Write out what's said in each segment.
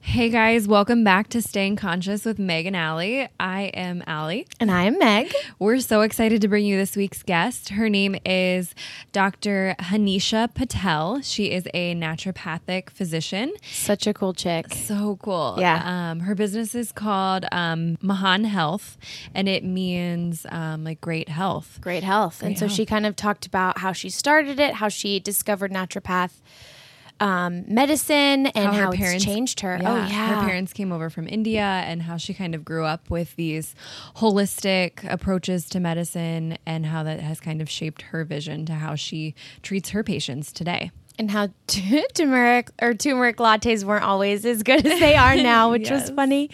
Hey guys, welcome back to Staying Conscious with Meg and Allie. I am Allie. And I am Meg. We're so excited to bring you this week's guest. Her name is Dr. Hanisha Patel. She is a naturopathic physician. Such a cool chick. So cool. Yeah. Um, her business is called um, Mahan Health, and it means um, like great health. Great health. and so she kind of talked about how she started it, how she discovered naturopath um, medicine, and how, it's changed her. oh, yeah. Her parents came over from India and how she kind of grew up with these holistic approaches to medicine and how that has kind of shaped her vision to how she treats her patients today. And how t- turmeric or turmeric lattes weren't always as good as they are now, which was funny.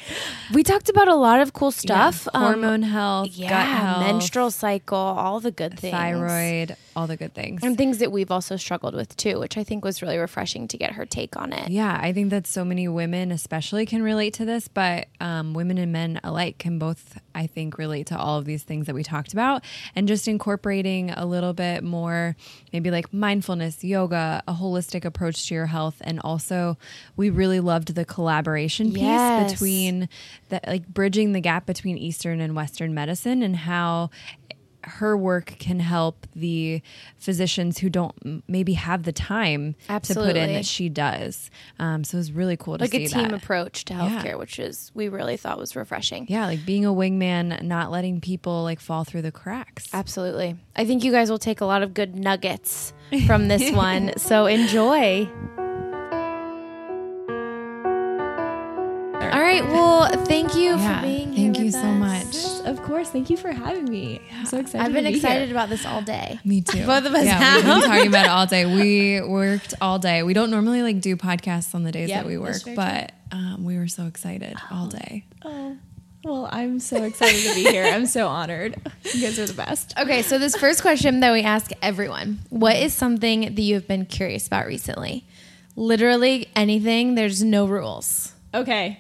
We talked about a lot of cool stuff. Yeah. um, Hormone health, yeah, gut health, menstrual cycle, all the good things. thyroid, all the good things. And things that we've also struggled with too, which I think was really refreshing to get her take on it. Yeah, I think that so many women, especially, can relate to this, but um, women and men alike can both, I think, relate to all of these things that we talked about. And just incorporating a little bit more, maybe like mindfulness, yoga, a holistic approach to your health. And also, we really loved the collaboration piece Yes. between that, like bridging the gap between Eastern and Western medicine and how her work can help the physicians who don't maybe have the time to put in that she does. Um, so it was really cool to Like see a team that. approach to Yeah. healthcare, which is we really thought was refreshing. Yeah, like being a wingman, not letting people like fall through the cracks. Absolutely. I think you guys will take a lot of good nuggets from this one. So enjoy. Right. Well, thank you Yeah, for being here. thank you with so us. much. Of course. Thank you for having me. I'm so excited. I've been to be excited Here. about this all day. Me too. Both of us Yeah, we've been talking about it all day. We worked all day. We don't normally like do podcasts on the days Yep, that we work, but um, we were so excited all day. Oh, well, I'm so excited to be here. I'm so honored. You guys are the best. Okay, so this first question that we ask everyone What is something that you have been curious about recently? Literally anything, there's no rules. Okay.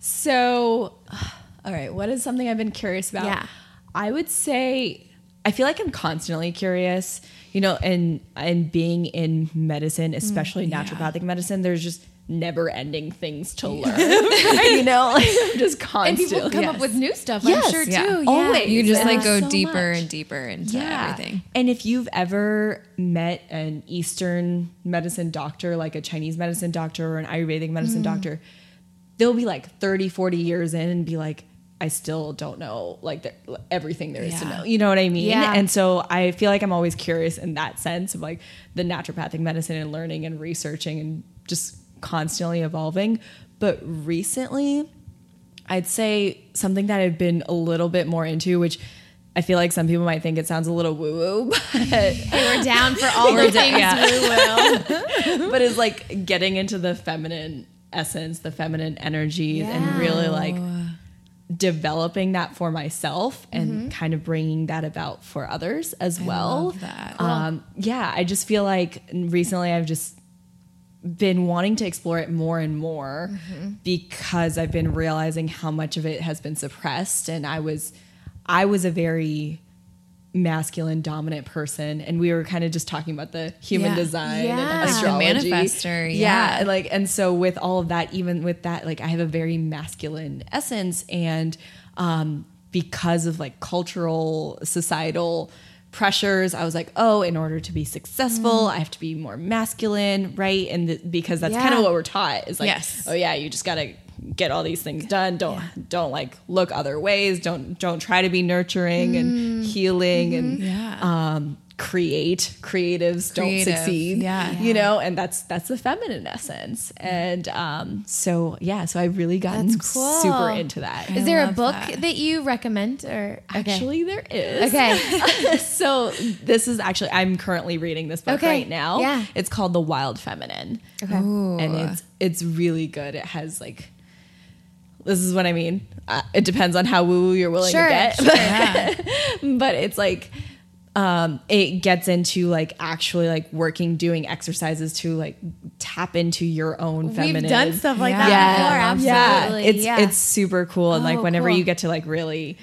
So, all right. What is something I've been curious about? Yeah. I would say I feel like I'm constantly curious, you know, and and being in medicine, mm, especially naturopathic medicine, there's just never ending things to learn. you know, like I'm just constantly. And people come up with new stuff, Yes, I'm sure yeah. too. Always. You just And like go so deeper much. and deeper into everything. And if you've ever met an Eastern medicine doctor, like a Chinese medicine doctor or an Ayurvedic medicine mm. doctor, they'll be like 30, 40 years in and be like, I still don't know like the, everything there is to know. You know what I mean? Yeah. And so I feel like I'm always curious in that sense of like the naturopathic medicine and learning and researching and just constantly evolving. But recently, I'd say something that I've been a little bit more into, which I feel like some people might think it sounds a little woo woo, but, Hey, we're down for all the things yeah. we will. but is like getting into the feminine essence, the feminine energy, and really like developing that for myself and kind of bringing that about for others as well. love that. Um, yeah, I just feel like recently I've just been wanting to explore it more and more because I've been realizing how much of it has been suppressed and I was I was a very masculine dominant person and we were kind of just talking about the human Yeah. design Yeah. and Like astrology manifester, yeah. and like and so with all of that even with that like i have a very masculine essence and um because of like cultural societal pressures i was like oh in order to be successful i have to be more masculine right and th- because that's kind of what we're taught is like Yes. oh yeah you just gotta get all these things done don't don't like look other ways don't don't try to be nurturing and healing and Yeah. um create creatives Creative, don't succeed yeah. you know and that's that's the feminine essence and um so yeah so i've really gotten cool. super into that Is there a book that. that. you recommend or okay. actually there is Okay. so this is actually i'm currently reading this book Okay. right now Yeah. it's called the wild feminine Okay. and it's it's really good it has like this is what i mean uh, it depends on how woo woo you're willing Sure, to get sure. Yeah. but it's like um it gets into like actually like working doing exercises to like tap into your own feminine We've done stuff like Yeah. that yeah, before. yeah. Absolutely. It's yeah. it's super cool, and like Oh, whenever cool. you get to like really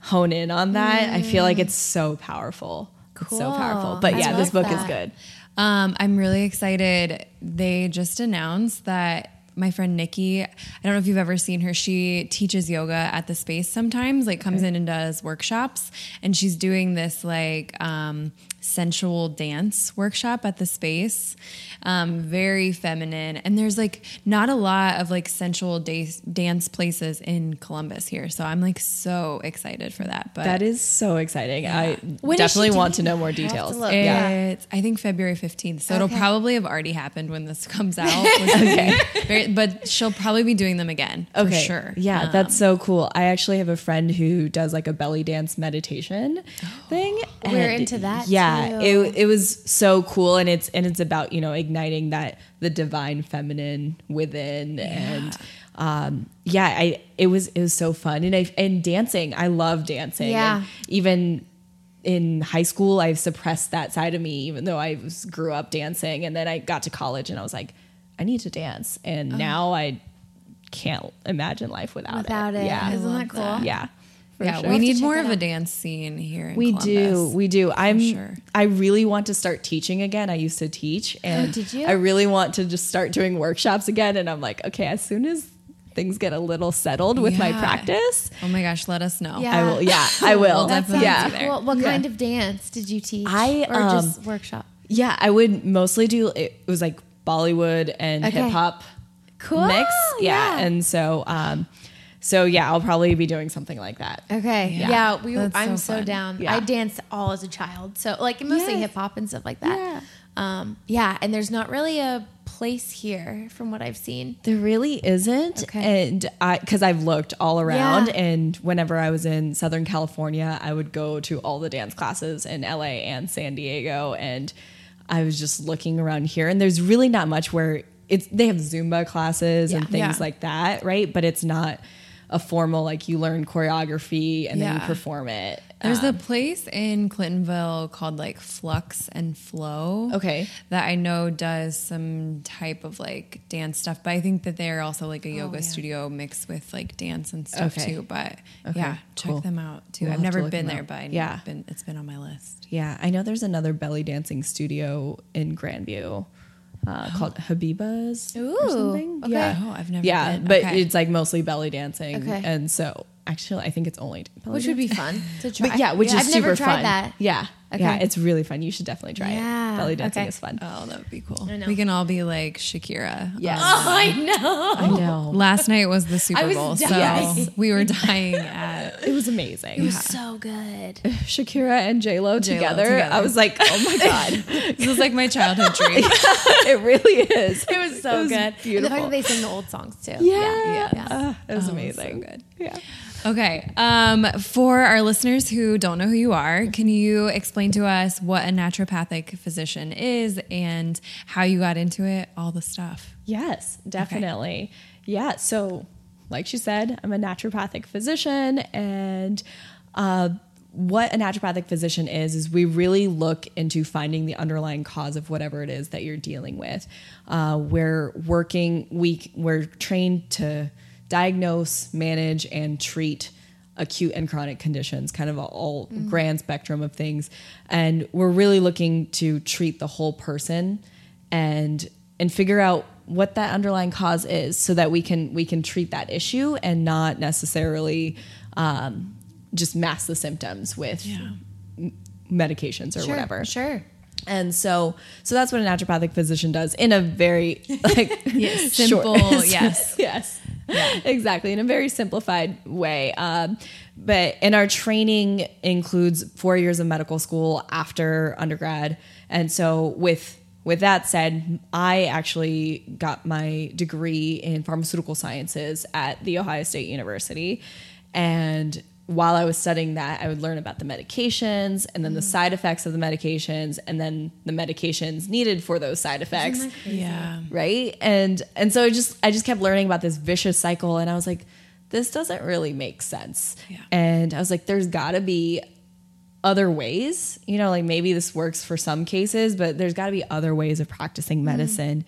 hone in on that, I feel like it's so powerful. It's so powerful. But I yeah, this book is good. Um, I'm really excited. They just announced that my friend Nikki. I don't know if you've ever seen her. She teaches yoga at the space sometimes, like comes okay. in and does workshops. And she's doing this like um, sensual dance workshop at the space. Um, very feminine. And there's like not a lot of like sensual da- dance places in Columbus here. So I'm like so excited for that. But that is so exciting. Yeah. I when definitely want to know more details. yeah. I think February 15th. So okay. it'll probably have already happened when this comes out. okay. Very, but she'll probably be doing them again. Okay. sure. Yeah. Um, that's so cool. I actually have a friend who does like a belly dance meditation oh, thing. We're into that. Yeah. Too. It, it was so cool. And it's, and it's about, you know, igniting that the divine feminine within yeah. and um, yeah, I it was it was so fun and I and dancing. I love dancing. Yeah. And even in high school, I suppressed that side of me, even though I was, grew up dancing. And then I got to college and I was like, I need to dance. And oh. now I can't imagine life without, without it. it. Yeah. Isn't that cool? Yeah. Yeah, sure. we need more of out. a dance scene here. we Columbus, do, we do. I'm. Sure. I really want to start teaching again. I used to teach, oh, and oh, did you? I really want to just start doing workshops again. And I'm like, okay, as soon as things get a little settled with yeah. my practice. Oh my gosh, let us know. Yeah. I will. Yeah, I will. we'll yeah. Cool. What kind yeah. of dance did you teach? I or um, just workshop. Yeah, I would mostly do. It was like Bollywood and okay. hip hop. Cool. Mix. Yeah. and so. um so yeah, I'll probably be doing something like that. Okay. Yeah, yeah we. That's I'm so, so down. Yeah. I danced all as a child, so like mostly yes. hip hop and stuff like that. Yeah. Um, yeah, and there's not really a place here from what I've seen. There really isn't. Okay. And I, because I've looked all around, yeah. and whenever I was in Southern California, I would go to all the dance classes in LA and San Diego, and I was just looking around here, and there's really not much where it's. They have Zumba classes yeah. and things yeah. like that, right? But it's not a formal like you learn choreography and then you perform it. There's um, a place in Clintonville called like Flux and Flow. Okay. That I know does some type of like dance stuff, but I think that they're also like a oh, yoga yeah. studio mixed with like dance and stuff okay. too. But okay. yeah, check cool. them out too. We'll I've never been there, but yeah, been, it's been on my list. Yeah, I know there's another belly dancing studio in Grandview uh, called Habiba's Ooh, or something. Okay. Yeah, oh, I've never. Yeah, been. but okay. it's like mostly belly dancing, okay. and so actually, I think it's only belly which would be fun to try. But yeah, which yeah, is I've super fun. That. Yeah, Okay. Yeah, it's really fun. You should definitely try yeah. it. Belly dancing okay. is fun. Oh, that would be cool. We can all be like Shakira. Yeah. Oh, I know. I know. Last night was the Super Bowl, so we were dying at. It was amazing. It was yeah. so good. Shakira and J Lo together, together. I was like, oh my god, this is like my childhood dream. it really is. It was so it was good. Beautiful. And the fact that they sing the old songs too. Yeah, yeah, uh, it was oh, amazing. So good. Yeah. Okay. Um, for our listeners who don't know who you are, can you explain to us what a naturopathic physician is and how you got into it, all the stuff? Yes, definitely. Okay. Yeah. So, like she said, I'm a naturopathic physician, and uh, what a naturopathic physician is is we really look into finding the underlying cause of whatever it is that you're dealing with. Uh, we're working. We we're trained to diagnose, manage, and treat acute and chronic conditions, kind of a all mm-hmm. grand spectrum of things. And we're really looking to treat the whole person and and figure out what that underlying cause is so that we can we can treat that issue and not necessarily um, just mask the symptoms with yeah. medications or sure, whatever. Sure. And so, so that's what a naturopathic physician does in a very like yes, simple, short, yes, yes, exactly, in a very simplified way. Um, but and our training includes four years of medical school after undergrad, and so with with that said, I actually got my degree in pharmaceutical sciences at the Ohio State University, and while I was studying that, I would learn about the medications and then the mm. side effects of the medications and then the medications needed for those side effects. Yeah. Right? And and so I just I just kept learning about this vicious cycle and I was like this doesn't really make sense. Yeah. And I was like there's got to be other ways. You know, like maybe this works for some cases, but there's got to be other ways of practicing mm. medicine. Mm.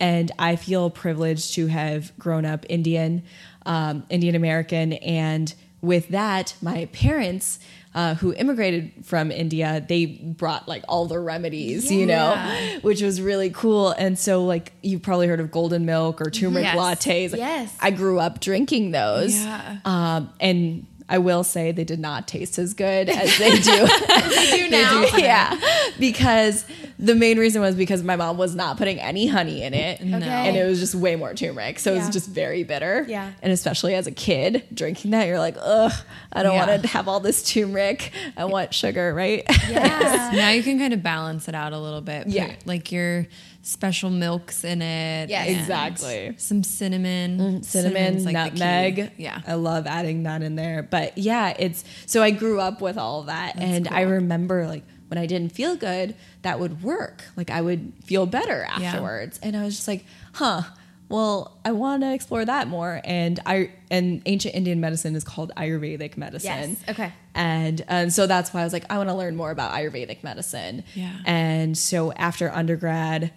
And I feel privileged to have grown up Indian, um, Indian American, and with that, my parents uh, who immigrated from India, they brought like all the remedies, yeah. you know, which was really cool. And so, like, you've probably heard of golden milk or turmeric yes. lattes. Yes. I grew up drinking those. Yeah. Um, and I will say they did not taste as good as they do. they do now. They do yeah. Because the main reason was because my mom was not putting any honey in it. Okay. And it was just way more turmeric. So yeah. it was just very bitter. Yeah. And especially as a kid drinking that, you're like, ugh, I don't yeah. want to have all this turmeric. I want sugar, right? Yeah. now you can kind of balance it out a little bit. Yeah. Like you're special milks in it. Yeah, exactly. Some cinnamon, mm, cinnamon, like nutmeg. Yeah, I love adding that in there. But yeah, it's so I grew up with all that, That's and cool. I remember like when I didn't feel good, that would work. Like I would feel better afterwards, yeah. and I was just like, huh. Well, I want to explore that more, and I and ancient Indian medicine is called Ayurvedic medicine. Yes. Okay. And and so that's why I was like, I want to learn more about Ayurvedic medicine. Yeah. And so after undergrad,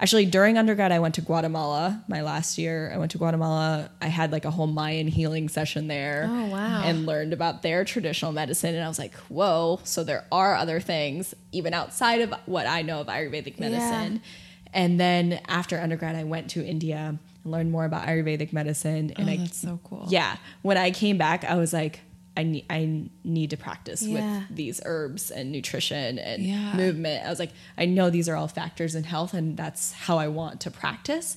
actually during undergrad i went to guatemala my last year. I went to guatemala. I had like a whole mayan healing session there oh wow. and learned about their traditional medicine and i was like whoa so there are other things even outside of what i know of ayurvedic medicine. Yeah. and then after undergrad i went to india and learned more about ayurvedic medicine and oh, i that's so cool. Yeah when i came back i was like I need I need to practice yeah. with these herbs and nutrition and yeah. movement. I was like, I know these are all factors in health, and that's how I want to practice.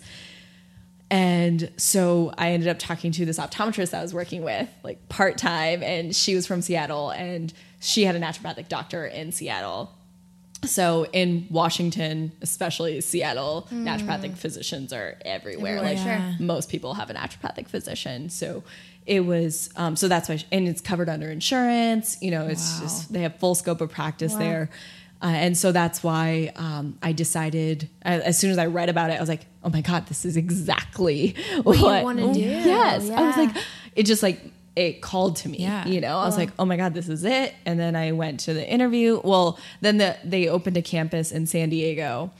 And so I ended up talking to this optometrist I was working with, like part time, and she was from Seattle, and she had a naturopathic doctor in Seattle. So in Washington, especially Seattle, mm. naturopathic physicians are everywhere. everywhere like yeah. most people have a naturopathic physician. So it was um, so that's why she, and it's covered under insurance you know it's wow. just they have full scope of practice wow. there uh, and so that's why um, I decided as soon as I read about it, I was like, "Oh my god, this is exactly what, what you want to do." Yes, yeah. I was like, it just like it called to me. Yeah. You know, I was like, "Oh my god, this is it." And then I went to the interview. Well, then the, they opened a campus in San Diego,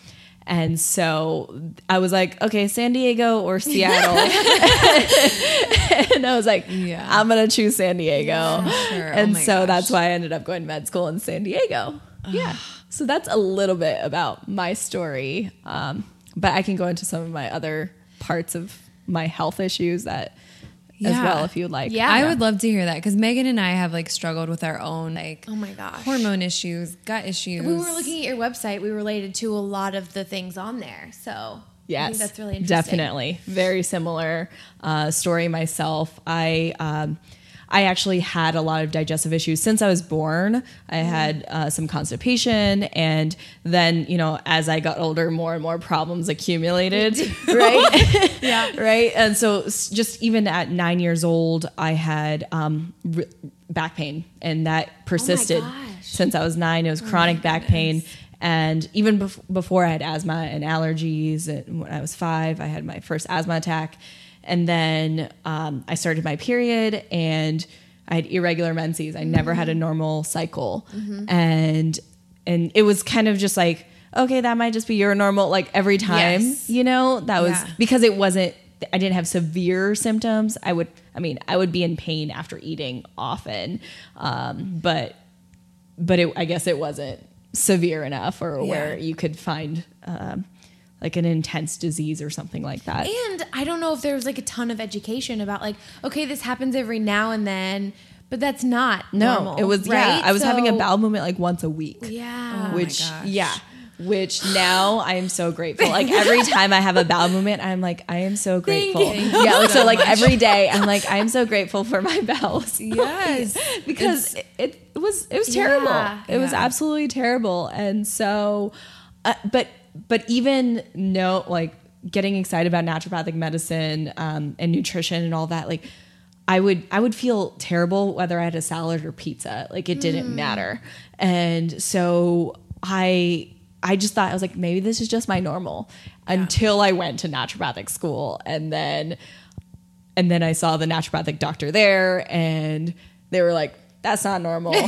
and so I was like, okay, San Diego or Seattle. and I was like, yeah. I'm going to choose San Diego. Yeah, sure. Oh and oh so gosh. that's why I ended up going to med school in San Diego. yeah. So that's a little bit about my story. Um, but I can go into some of my other parts of my health issues that yeah. as well if you'd like. Yeah, I would love to hear that because Megan and I have like struggled with our own like oh my gosh hormone issues, gut issues. We were looking at your website. We related to a lot of the things on there. So yes, that's really interesting. Definitely, very similar uh, story myself. I. Um, I actually had a lot of digestive issues since I was born. I mm. had uh, some constipation, and then you know, as I got older, more and more problems accumulated. right? yeah. right. And so, just even at nine years old, I had um, r- back pain, and that persisted oh since I was nine. It was oh chronic back pain. And even bef- before I had asthma and allergies, and when I was five, I had my first asthma attack and then um, I started my period and I had irregular menses. I mm-hmm. never had a normal cycle. Mm-hmm. And and it was kind of just like, okay, that might just be your normal like every time, yes. you know? That was yeah. because it wasn't I didn't have severe symptoms. I would I mean, I would be in pain after eating often. Um, but but it, I guess it wasn't severe enough or yeah. where you could find um, like an intense disease or something like that. And I don't know if there was like a ton of education about like, okay, this happens every now and then, but that's not no. Normal, it was right? yeah. I was so, having a bowel movement like once a week. Yeah, oh which yeah. Which now I am so grateful. Like every time I have a bowel movement, I'm like, I am so grateful. Yeah, like, so like every day, I'm like, I am so grateful for my bowels. Yes, because it, it, was it was terrible. Yeah. It yeah. was absolutely terrible, and so, uh, but but even no like getting excited about naturopathic medicine um, and nutrition and all that like i would i would feel terrible whether i had a salad or pizza like it didn't mm. matter and so i i just thought i was like maybe this is just my normal yeah. until i went to naturopathic school and then and then i saw the naturopathic doctor there and they were like that's not normal.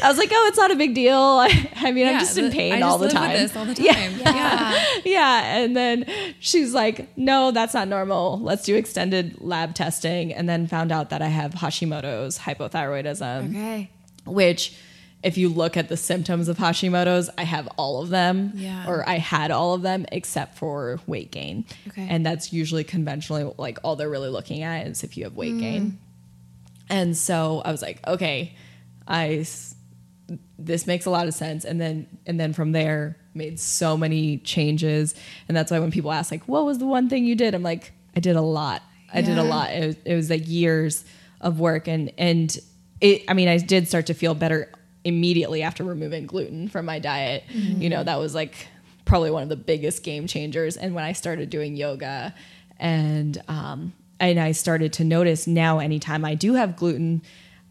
I was like, oh, it's not a big deal. I, I mean, yeah, I'm just in pain all, the time. all the time. Yeah. yeah. yeah. And then she's like, no, that's not normal. Let's do extended lab testing. And then found out that I have Hashimoto's hypothyroidism. Okay. Which if you look at the symptoms of Hashimoto's, I have all of them, yeah. or I had all of them except for weight gain. Okay. And that's usually conventionally like all they're really looking at is if you have weight mm. gain. And so I was like, okay, I this makes a lot of sense. And then and then from there made so many changes. And that's why when people ask like what was the one thing you did? I'm like i did a lot. I yeah. did a lot. It was, it was like years of work. And and it i mean i did start to feel better immediately after removing gluten from my diet. Mm-hmm. you know that was like probably one of the biggest game changers. And when i started doing yoga and um and i started to notice now anytime i do have gluten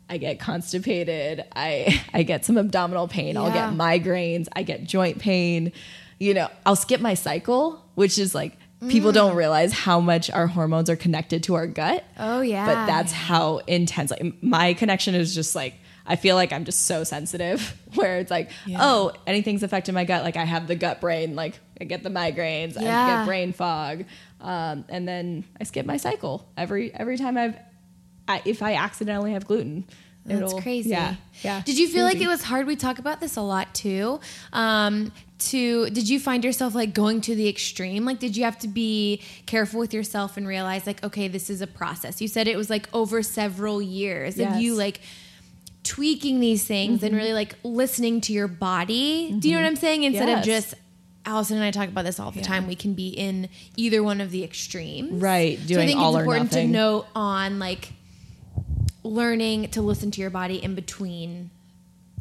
I get constipated. I I get some abdominal pain. Yeah. I'll get migraines. I get joint pain. You know, I'll skip my cycle, which is like people mm. don't realize how much our hormones are connected to our gut. Oh yeah. But that's how intense like my connection is just like I feel like I'm just so sensitive where it's like, yeah. oh, anything's affecting my gut. Like I have the gut brain, like I get the migraines, yeah. I get brain fog. Um, and then I skip my cycle every every time I've I, if I accidentally have gluten. That's crazy. Yeah, yeah. Did you feel crazy. like it was hard? We talk about this a lot too. Um, to did you find yourself like going to the extreme? Like, did you have to be careful with yourself and realize like, okay, this is a process? You said it was like over several years yes. of you like tweaking these things mm-hmm. and really like listening to your body. Mm-hmm. Do you know what mm-hmm. I'm saying? Instead yes. of just Allison and I talk about this all the yeah. time. We can be in either one of the extremes, right? Doing so I think it's important to note on like learning to listen to your body in between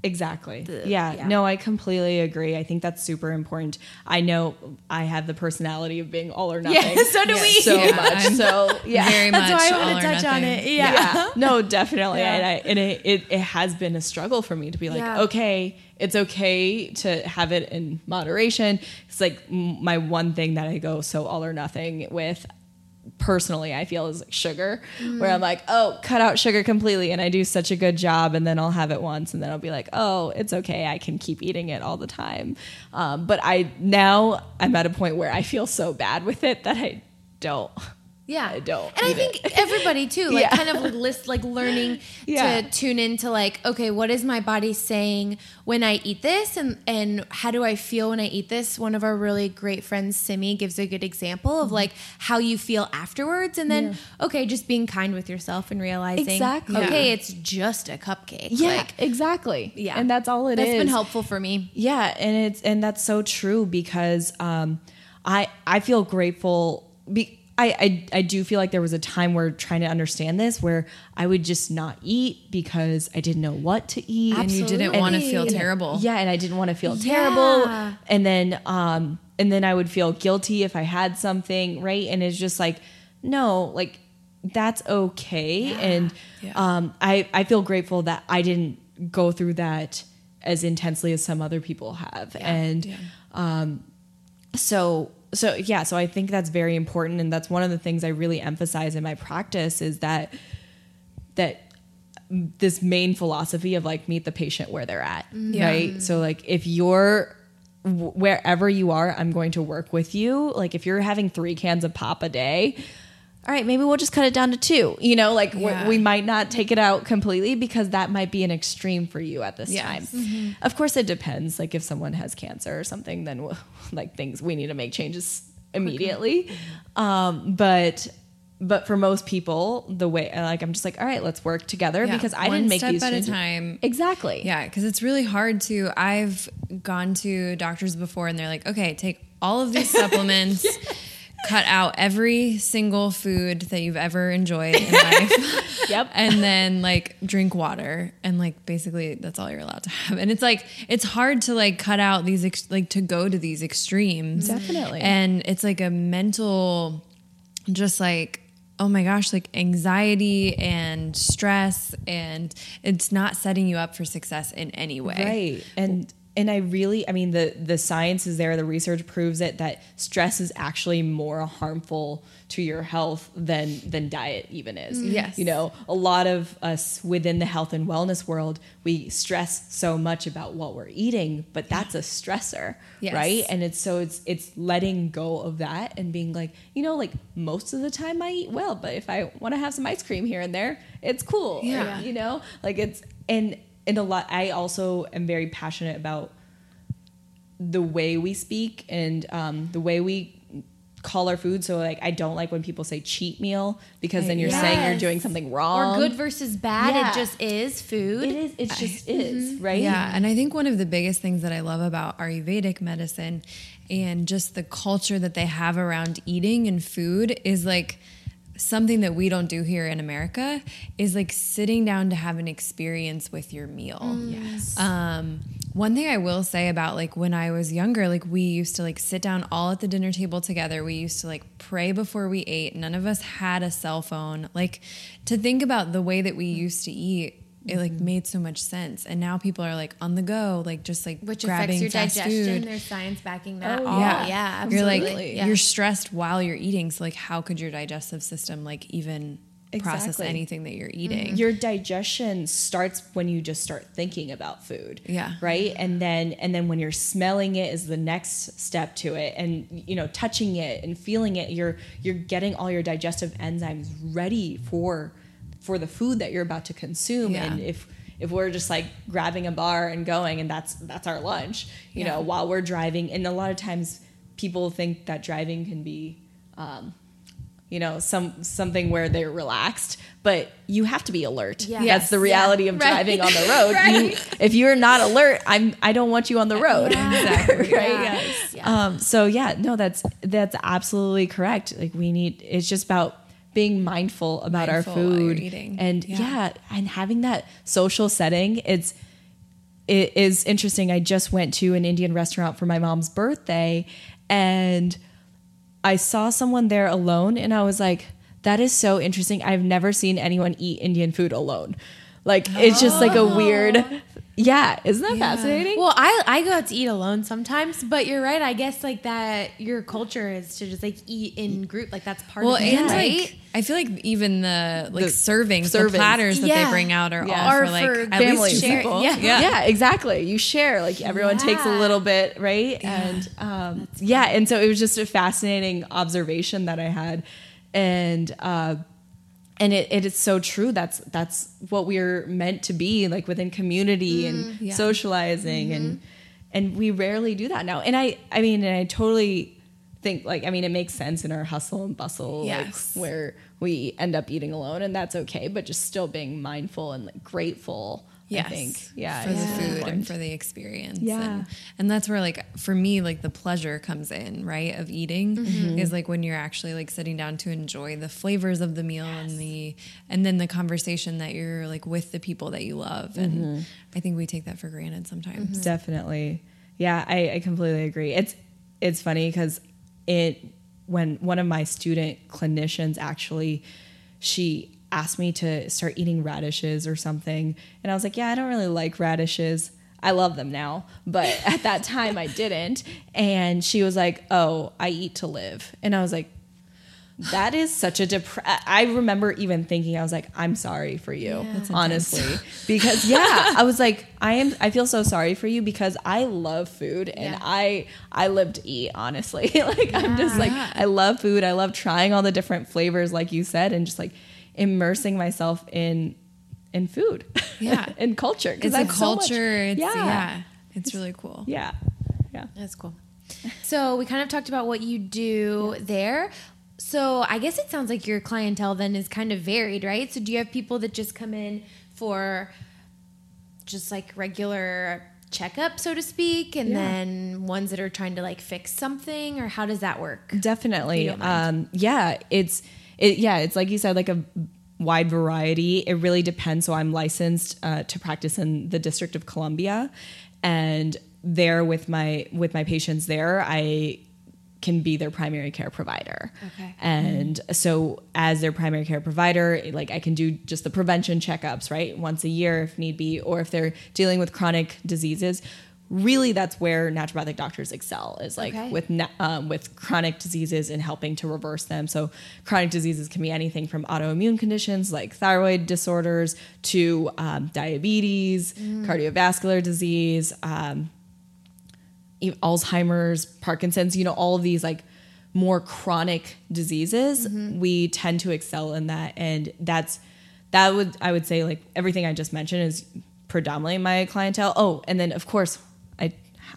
Exactly. The, yeah. yeah. No, I completely agree. I think that's super important. I know I have the personality of being all or nothing. Yeah, so do we. So yeah, much. I'm so yeah. Very that's much why I want to touch on it. Yeah. yeah. No, definitely. And, I, and it, it, it, has been a struggle for me to be like, okay, it's okay to have it in moderation. It's like my one thing that I go so all or nothing with personally I feel is like sugar, mm. where I'm like, oh, cut out sugar completely, and I do such a good job, and then I'll have it once, and then I'll be like, oh, it's okay, I can keep eating it all the time. Um, but I now I'm at a point where I feel so bad with it that I don't yeah, I don't. And I think it. everybody too, like yeah. kind of list, like learning yeah. to tune into like, okay, what is my body saying when I eat this, and and how do I feel when I eat this? One of our really great friends, Simi, gives a good example of mm-hmm. like how you feel afterwards, and then yeah. okay, just being kind with yourself and realizing, exactly, okay, it's just a cupcake. Yeah, like, exactly. Yeah, and that's all it that's is. been helpful for me. Yeah, and it's and that's so true because um, I I feel grateful. Be, I, I, I do feel like there was a time where trying to understand this where I would just not eat because I didn't know what to eat. And you didn't want to feel terrible. Yeah, and I didn't want to feel yeah. terrible. And then um and then I would feel guilty if I had something, right? And it's just like, no, like that's okay. Yeah. And yeah. um I, I feel grateful that I didn't go through that as intensely as some other people have. And um so so yeah so i think that's very important and that's one of the things i really emphasize in my practice is that that this main philosophy of like meet the patient where they're at mm-hmm. yeah. right? So like if you're wherever you are i'm going to work with you. Like if you're having three cans of pop a day all right, maybe we'll just cut it down to two. You know, like yeah. we might not take it out completely because that might be an extreme for you at this yes. time. Mm-hmm. Of course, it depends. Like if someone has cancer or something, then we'll, like things we need to make changes immediately. Um, but but for most people, the way like I'm just like, all right, let's work together yeah, because I didn't make step these at changes. a time. Exactly. Yeah, because it's really hard to. I've gone to doctors before, and they're like, okay, take all of these supplements. Cut out every single food that you've ever enjoyed in life. yep. And then like drink water and like basically that's all you're allowed to have. And it's like it's hard to like cut out these ex- like to go to these extremes. Definitely. And it's like a mental just like oh my gosh, like anxiety and stress and it's not setting you up for success in any way. Right. And and I really, I mean, the the science is there. The research proves it that stress is actually more harmful to your health than than diet even is. Mm. Yes. you know, a lot of us within the health and wellness world, we stress so much about what we're eating, but that's a stressor, Yes. right? And it's so it's it's letting go of that and being like, you know, like most of the time I eat well, but if I want to have some ice cream here and there, it's cool. Yeah. you know, like it's and and a lot. I also am very passionate about the way we speak and um, the way we call our food. So like, I don't like when people say cheat meal because then you're saying you're doing something wrong or good versus bad. Yeah. It just is food. It is. It just is right. Yeah, and I think one of the biggest things that I love about Ayurvedic medicine and just the culture that they have around eating and food is like something that we don't do here in America is like sitting down to have an experience with your meal. Yes. Um, one thing I will say about like when I was younger, like we used to like sit down all at the dinner table together. We used to like pray before we ate. None of us had a cell phone. Like to think about the way that we used to eat, it like mm-hmm. made so much sense. And now people are like on the go, like just like which grabbing affects your fast digestion. food. There's science backing that. Oh, all. yeah. yeah, You're like. Yeah. you're stressed while you're eating. So like how could your digestive system like even process anything that you're eating? Mm-hmm. your digestion starts when you just start thinking about food Yeah. right and then and then when you're smelling it is the next step to it and you know touching it and feeling it you're you're getting all your digestive enzymes ready for for the food that you're about to consume Yeah. and if if we're just like grabbing a bar and going and that's that's our lunch you Yeah. know while we're driving and a lot of times people think that driving can be um, you know some something where they're relaxed but you have to be alert Yeah. that's the reality Yeah. of Right. driving on the road you, if you're not alert i'm i don't want you on the road Exactly. right Yeah. Yeah. um so yeah no that's that's absolutely correct like we need it's just about being mindful about Mindful our food and Yeah. yeah. and having that social setting it's it is interesting i just went to an indian restaurant for my mom's birthday and I saw someone there alone and I was like, that is so interesting. I've never seen anyone eat Indian food alone. Like it's just like a weird oh. Yeah, isn't that Yeah. fascinating? Well, I I go out to eat alone sometimes, but you're right. I guess like that your culture is to just like eat in group. Like that's part Well, of it, and right? like I feel like even the like The servings, servings. the platters that Yeah. they bring out are Yeah. all Or for like for at family least two share- people. yeah. yeah. exactly. You share, like everyone takes a little bit, right? And um, yeah, and so it was just a fascinating observation that I had, and uh, and it, it is so true. That's that's what we're meant to be, like within community mm, and Yeah. socializing, and mm-hmm. and we rarely do that now. And I I mean, and I totally think like I mean, it makes sense in our hustle and bustle, Yes. like where we end up eating alone, and that's okay. But just still being mindful and like, grateful. Yes. I think. Yeah. For is the food important. and for the experience. Yeah. And, and that's where like for me, like the pleasure comes in, right? Of eating Mm-hmm. is like when you're actually like sitting down to enjoy the flavors of the meal and the and then the conversation that you're like with the people that you love. And Mm-hmm. I think we take that for granted sometimes. Definitely. Yeah, I, I completely agree. It's it's funny because it when one of my student clinicians actually she asked me to start eating radishes or something and I was like, Yeah, I don't really like radishes. I love them now, but at that time I didn't. And she was like, "Oh, I eat to live." And I was like, that is such a dep- I remember even thinking I was like I'm sorry for you intense. honestly because yeah I was like I am I feel so sorry for you because I love food and Yeah. I I live to eat honestly like I'm just like I love food I love trying all the different flavors like you said and just like immersing myself in in food Yeah. in culture 'cause It's a that's so much- culture. it's yeah yeah. It's really cool. yeah yeah That's cool. So we kind of talked about what you do there. So I guess it sounds like your clientele then is kind of varied, right? So do you have people that just come in for just like regular checkup, so to speak, and Yeah. then ones that are trying to like fix something, or how does that work? Definitely you don't mind. um yeah it's it yeah it's like you said like a wide variety. It really depends. So i'm licensed uh, to practice in the district of columbia and there with my with my patients there i can be their primary care provider. Okay. and so as their primary care provider like i can do just the prevention checkups right once a year if need be or if they're dealing with chronic diseases really that's where naturopathic doctors excel is like Okay. with um, with chronic diseases and helping to reverse them. So chronic diseases can be anything from autoimmune conditions like thyroid disorders to um, diabetes, cardiovascular disease, um, Alzheimer's, Parkinson's, you know, all of these like more chronic diseases, we tend to excel in that. And that's, that would, I would say like everything I just mentioned is predominantly my clientele. Oh, and then of course,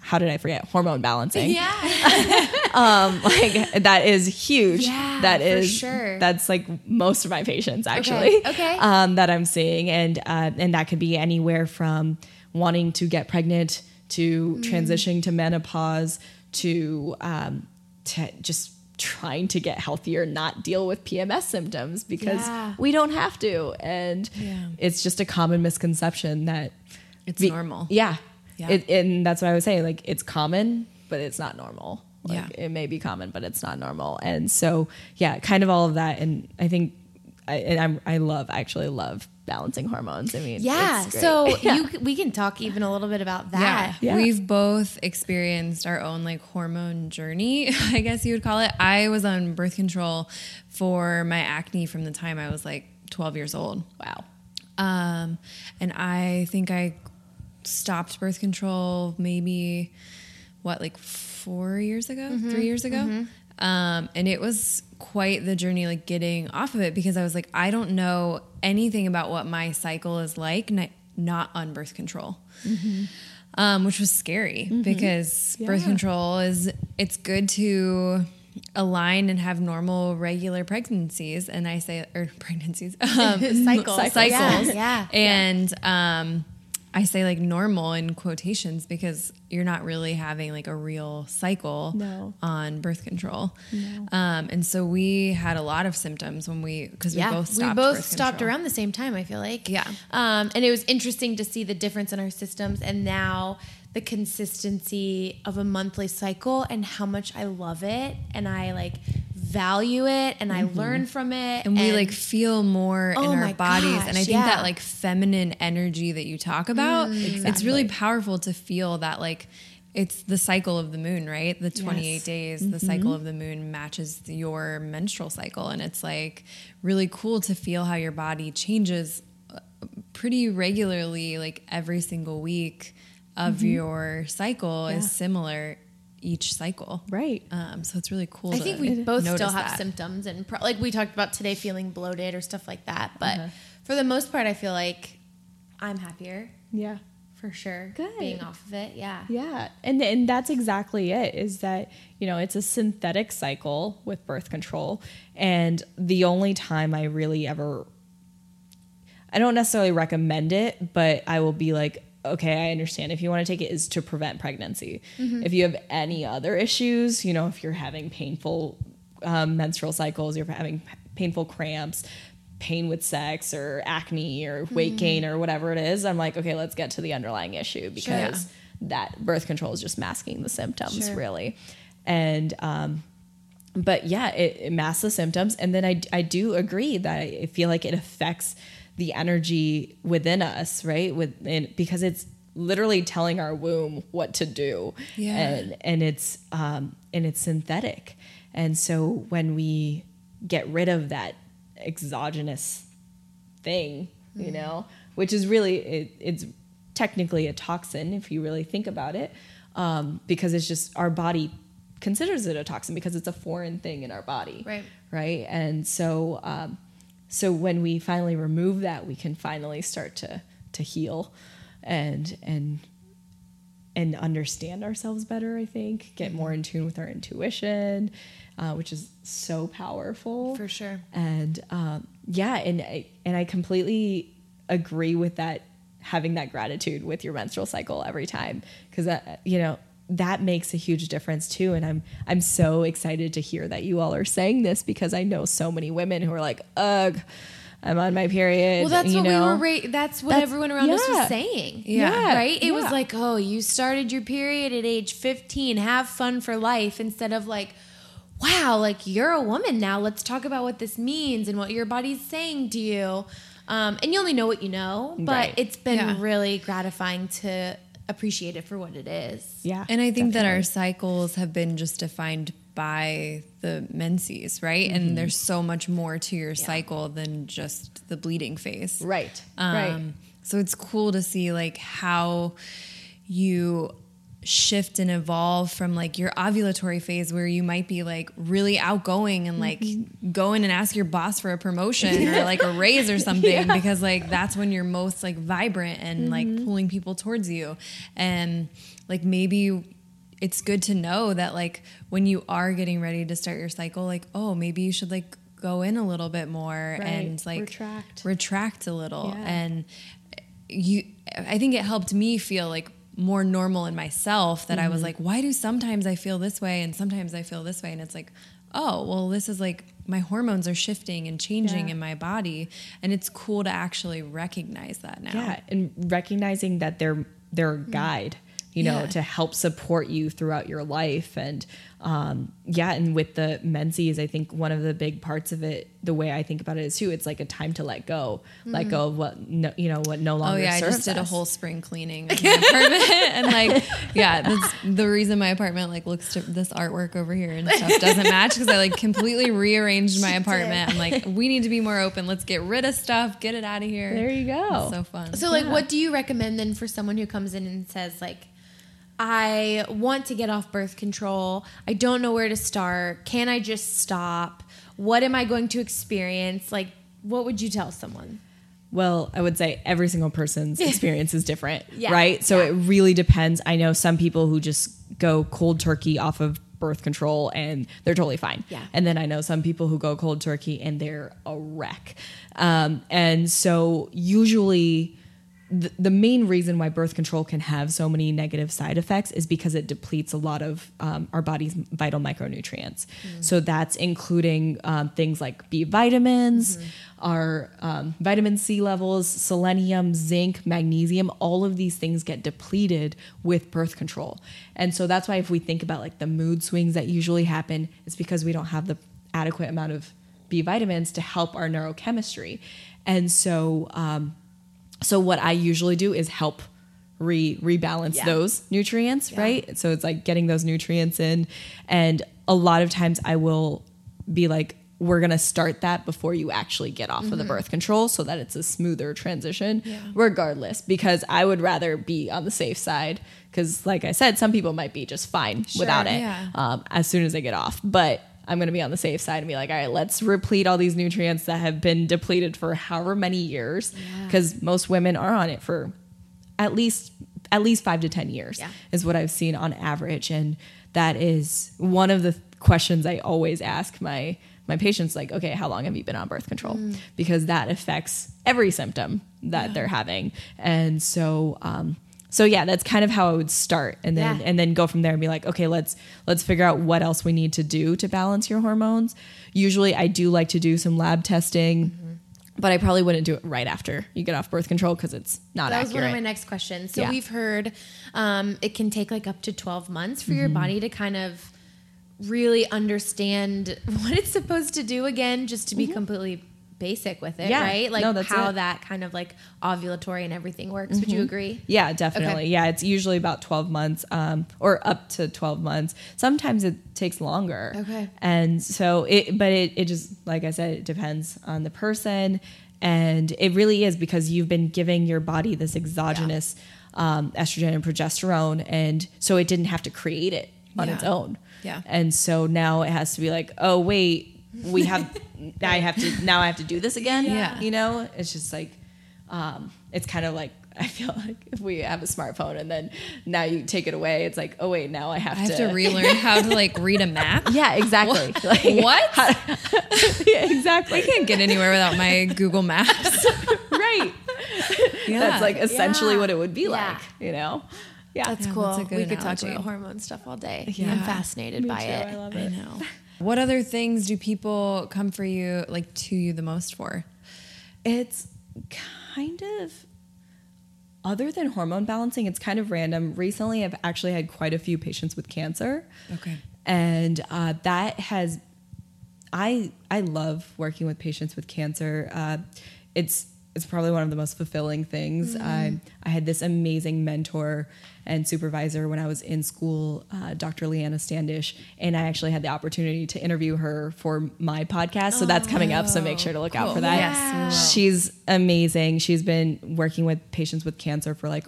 how did I forget hormone balancing? Yeah. Um, like that is huge. Yeah, that for sure. That's like most of my patients actually. okay. Um, that I'm seeing, and uh, and that could be anywhere from wanting to get pregnant to Mm. transitioning to menopause to um, to just trying to get healthier, not deal with PMS symptoms because Yeah. we don't have to, and Yeah. it's just a common misconception that It's be- normal. Yeah. Yeah. It, and that's what I was saying. Like it's common, but it's not normal. Like Yeah. it may be common, but it's not normal. And so, yeah, kind of all of that. And I think, I, and I'm, I love, I actually love balancing hormones. I mean, Yeah. it's great. So Yeah. you we can talk even a little bit about that. Yeah. We've both experienced our own like hormone journey, I guess you would call it. I was on birth control for my acne from the time I was like 12 years old. wow. Um, and I think I stopped birth control maybe what like four years ago, three years ago. Um, and it was quite the journey, like getting off of it because I was like, I don't know anything about what my cycle is like, n- not on birth control. Um, which was scary because birth control is it's good to align and have normal regular pregnancies and I say or pregnancies um, Cycles. cycles Yeah, yeah. and um I say like normal in quotations because you're not really having like a real cycle No. on birth control. Um, and so we had a lot of symptoms when we because we Yeah, both stopped we both stopped control. around the same time. I feel like, Yeah. Um, and it was interesting to see the difference in our systems, and now the consistency of a monthly cycle, and how much I love it, and I like value it, and I learn from it, Mm-hmm. and we like feel more Oh in our bodies and i think yeah. that like feminine energy that you talk about it's really powerful to feel that like it's the cycle of the moon right the 28 Yes. days the cycle of the moon matches your menstrual cycle and it's like really cool to feel how your body changes uh, pretty regularly like every single week of your cycle Yeah. is similar each cycle Right. um, so it's really cool I to think we both still have that. symptoms, and pro- like we talked about today, feeling bloated or stuff like that. But Uh-huh. for the most part, I feel like I'm happier Yeah. for sure. Good. being off of it, yeah. Yeah, and and that's exactly it. Is that you know it's a synthetic cycle with birth control, and the only time I really ever, I don't necessarily recommend it, but I will be like, okay, I understand if you want to take it is to prevent pregnancy. If you have any other issues, you know, if you're having painful um, menstrual cycles, you're having painful cramps. Pain with sex or acne or weight gain or whatever it is, I'm like, okay, let's get to the underlying issue because that birth control is just masking the symptoms Sure. really and um but yeah it, it masks the symptoms and then I, I do agree that i feel like it affects the energy within us right? With and because it's literally telling our womb what to do. Yeah. and and it's um and it's synthetic. And so when we get rid of that exogenous thing, you know, which is really it, it's technically a toxin if you really think about it, um, because it's just our body considers it a toxin because it's a foreign thing in our body, Right. Right, and so um, so when we finally remove that, we can finally start to to heal, and and and understand ourselves better. I think get more in tune with our intuition, uh, which is so powerful For sure. and um, yeah and I, and I completely agree with that having that gratitude with your menstrual cycle every time because that you know that makes a huge difference too and I'm I'm so excited to hear that you all are saying this because I know so many women who are like ugh I'm on my period Well, that's you what know? we were. Ra- that's what That's- everyone around us was saying. Yeah. right. It was like, oh, you started your period at age fifteen. Have fun for life. Instead of like, wow, like you're a woman now. Let's talk about what this means and what your body's saying to you. Um, and you only know what you know, but Right. it's been Yeah. really gratifying to appreciate it for what it is. Yeah. And I think that our cycles have been just defined by the menses, right? And there's so much more to your cycle than just the bleeding phase. Right. Um, right. So it's cool to see like how you shift and evolve from like your ovulatory phase where you might be like really outgoing and like mm-hmm. go in and ask your boss for a promotion or like a raise or something because like that's when you're most like vibrant and like mm-hmm. pulling people towards you and like maybe it's good to know that like when you are getting ready to start your cycle like oh maybe you should like go in a little bit more Right. and like Retract. retract a little Yeah. and you i think it helped me feel like more normal in myself that i Mm-hmm. was like why do sometimes i feel this way and sometimes i feel this way and it's like oh well this is like my hormones are shifting and changing Yeah. in my body and it's cool to actually recognize that now Yeah, and recognizing that they're they're a guide, you know, Yeah. to help support you throughout your life, and um, yeah, and with the menses, I think one of the big parts of it, the way I think about it is too, it's like a time to let go, let go of what no, you know what no longer. Oh yeah, I serves just did a whole spring cleaning of my apartment, and like, yeah, that's the reason my apartment like looks to this artwork over here and stuff doesn't match because I like completely rearranged my apartment. I'm like, we need to be more open. Let's get rid of stuff, get it out of here. There you go. It's so fun. So, like, what do you recommend then for someone who comes in and says, like, I want to get off birth control. I don't know where to start. Can I just stop? What am I going to experience? Like, what would you tell someone? Well, I would say every single person's experience is different, Yeah, right? So yeah. it really depends. I know some people who just go cold turkey off of birth control and they're totally fine. Yeah. And then I know some people who go cold turkey and they're a wreck. Um, and so usually the, the main reason why birth control can have so many negative side effects is because it depletes a lot of um, our body's vital micronutrients. So that's including um, things like B vitamins, our um, vitamin C levels, selenium, zinc, magnesium. All of these things get depleted with birth control. And so that's why if we think about like the mood swings that usually happen, it's because we don't have the adequate amount of B vitamins to help our neurochemistry. And so, um, so what I usually do is help re rebalance Yeah. those nutrients, right? So it's like getting those nutrients in, and a lot of times I will be like, "We're gonna start that before you actually get off of the birth control, so that it's a smoother transition, regardless." Because I would rather be on the safe side, because like I said, some people might be just fine without it yeah. um, as soon as they get off, but. I'm going to be on the safe side and be like, all right, let's replete all these nutrients that have been depleted for however many years, because most women are on it for at least at least five to ten years Yeah. is what I've seen on average, and that is one of the questions I always ask my my patients. Like, okay, how long have you been on birth control? Mm. Because that affects every symptom that they're having, and so. Um, so yeah, that's kind of how I would start, and then Yeah. and then go from there and be like, okay, let's let's figure out what else we need to do to balance your hormones. Usually, I do like to do some lab testing, Mm-hmm. but I probably wouldn't do it right after you get off birth control because it's not That was one of my next questions. So Yeah. we've heard um, it can take like up to 12 months for Mm-hmm. your body to kind of really understand what it's supposed to do again, just to be completely basic with it, Mm-hmm. Yeah. right? Like No, how it. that kind of like ovulatory and everything works. Would you agree? Yeah, definitely. Okay. Yeah, it's usually about 12 months um, or up to 12 months. Sometimes it takes longer. Okay. And so it, but it, it just, like I said, it depends on the person. And it really is because you've been giving your body this exogenous um, estrogen and progesterone. And so it didn't have to create it on Yeah. its own. Yeah. And so now it has to be like, oh, wait, we have, I have to, now I have to do this again. Yeah. You know, it's just like, um, it's kind of like I feel like if we have a smartphone and then now you take it away, it's like, oh wait, now I have I have to, to relearn how to like read a map. Yeah, exactly. Like, What? yeah, exactly. I can't get anywhere without my Google Maps. right. Yeah. That's like essentially Yeah. what it would be Yeah. like, you know? Yeah. That's Yeah, cool. that's a good we could talk about hormone stuff all day. Yeah. I'm fascinated by too. it. I love it. I it. know. What other things do people come for you, like to you the most for? It's kind of other than hormone balancing, it's kind of random. Recently, I've actually had quite a few patients with cancer. Okay. and uh, that has i i love working with patients with cancer uh, it's it's probably one of the most fulfilling things. I I had this amazing mentor and supervisor when I was in school, uh, Dr. Leanna Standish, and I actually had the opportunity to interview her for my podcast. So that's coming up. So make sure to look out for that. Yes. She's amazing. She's been working with patients with cancer for like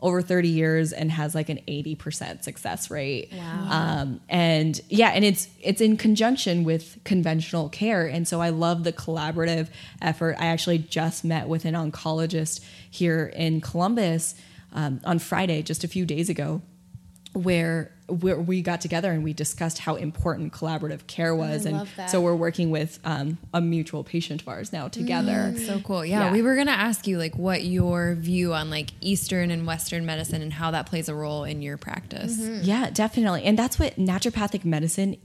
over 30 years and has like an 80% success rate. Wow. Um, and yeah, and it's it's in conjunction with conventional care. And so I love the collaborative effort. I actually just met with an oncologist here in Columbus um, on Friday, just a few days ago, where where we got together and we discussed how important collaborative care was. and love that. so we're working with um, a mutual patient of ours now together. So cool. Yeah, Yeah. we were going to ask you like what your view on like Eastern and Western medicine and how that plays a role in your practice. Yeah, definitely. And that's what naturopathic medicine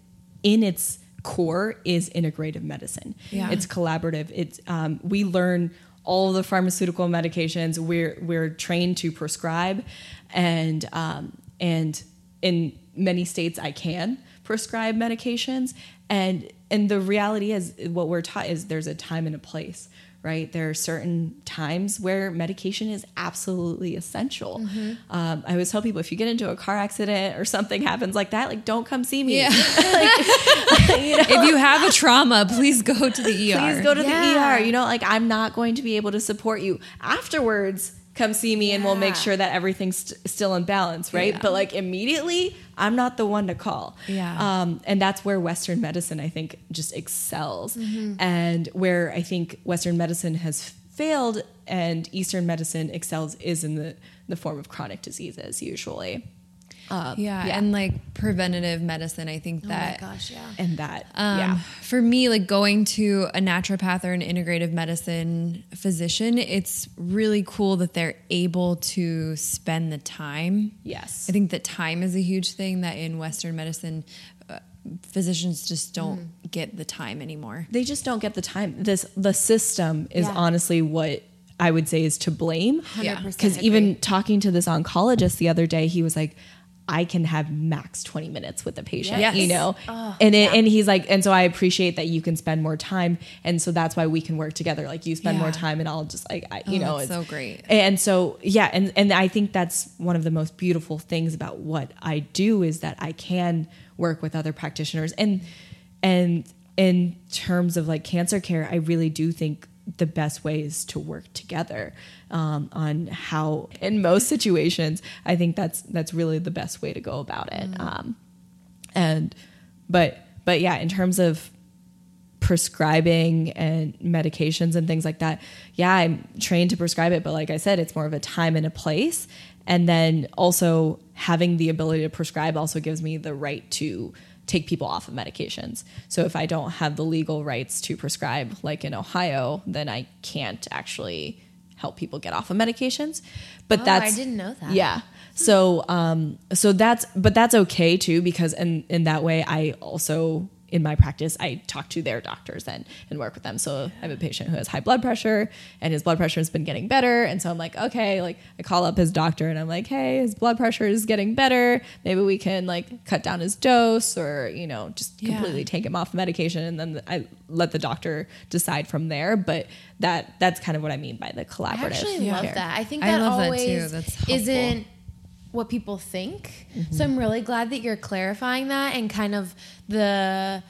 in its core is integrative medicine. Yeah. It's collaborative. It's um, we learn all the pharmaceutical medications. We're we're trained to prescribe and um, and in many states I can prescribe medications and and the reality is what we're taught is there's a time and a place right there are certain times where medication is absolutely essential um, i always tell people if you get into a car accident or something happens like that like don't come see me Yeah. if you have a trauma, please go to the ER. please go to Yeah. the ER. You know, like I'm not going to be able to support you afterwards. Come see me, and we'll make sure that everything's st- still in balance, right? Yeah. But like immediately, I'm not the one to call. Yeah. Um, and that's where Western medicine, I think, just excels, Mm-hmm. and where I think Western medicine has failed and Eastern medicine excels is in the the form of chronic diseases usually. Uh, yeah, and like preventative medicine, I think Oh my that gosh, yeah. and that Um, yeah. For me, like going to a naturopath or an integrative medicine physician, it's really cool that they're able to spend the time. Yes. I think that time is a huge thing that in Western medicine, uh, physicians just don't Mm. get the time anymore. they just don't get the time. This the system is Yeah. honestly what I would say is to blame. 100% Because even talking to this oncologist the other day, he was like, I can have max 20 minutes with a patient, Yes. you know? Oh, and it, yeah. and he's like, and so I appreciate that you can spend more time. And so that's why we can work together. Like you spend more time and I'll just like, I, you Oh, know, it's so great. And so, yeah. And, and I think that's one of the most beautiful things about what I do is that I can work with other practitioners and, and in terms of like cancer care, I really do think the best ways to work together um, on how, in most situations, I think that's that's really the best way to go about it. Um, and but but yeah, in terms of prescribing and medications and things like that, yeah, I'm trained to prescribe it, but like I said, it's more of a time and a place. And then also having the ability to prescribe also gives me the right to take people off of medications. So if I don't have the legal rights to prescribe, like in Ohio, then I can't actually help people get off of medications. But Oh, that's I didn't know that. Yeah. So um so that's but that's okay too because in in that way I also in my practice I talk to their doctors and and work with them. So I have a patient who has high blood pressure and his blood pressure has been getting better and so I'm like okay like I call up his doctor and I'm like hey his blood pressure is getting better maybe we can like cut down his dose or you know just Yeah. completely take him off medication and then I let the doctor decide from there but that that's kind of what I mean by the collaborative I actually care. love that. I think I that love that always too. That's helpful. isn't what people think. Mm-hmm. So I'm really glad that you're clarifying that and kind of the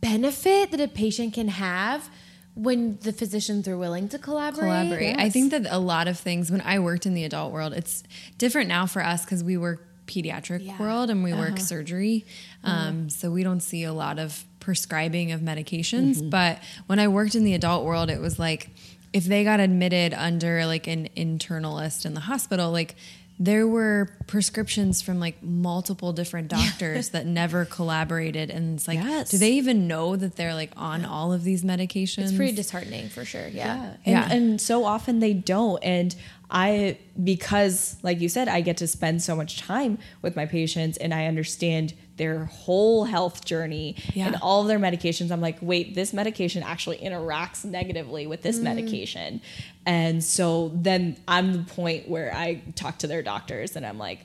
benefit that a patient can have when the physicians are willing to collaborate. collaborate. I think that a lot of things when I worked in the adult world, it's different now for us because we work pediatric Yeah. world and we work uh-huh. surgery. Mm-hmm. Um, So we don't see a lot of prescribing of medications. Mm-hmm. But when I worked in the adult world, it was like if they got admitted under like an internalist in the hospital, like there were prescriptions from like multiple different doctors that never collaborated and it's like Yes. do they even know that they're like on all of these medications it's pretty disheartening for sure. Yeah. And, Yeah. and so often they don't. And I, because like you said, I get to spend so much time with my patients and I understand their whole health journey Yeah. and all of their medications. I'm like, wait, this medication actually interacts negatively with Mm. this medication. And so then I'm the point where I talk to their doctors and I'm like,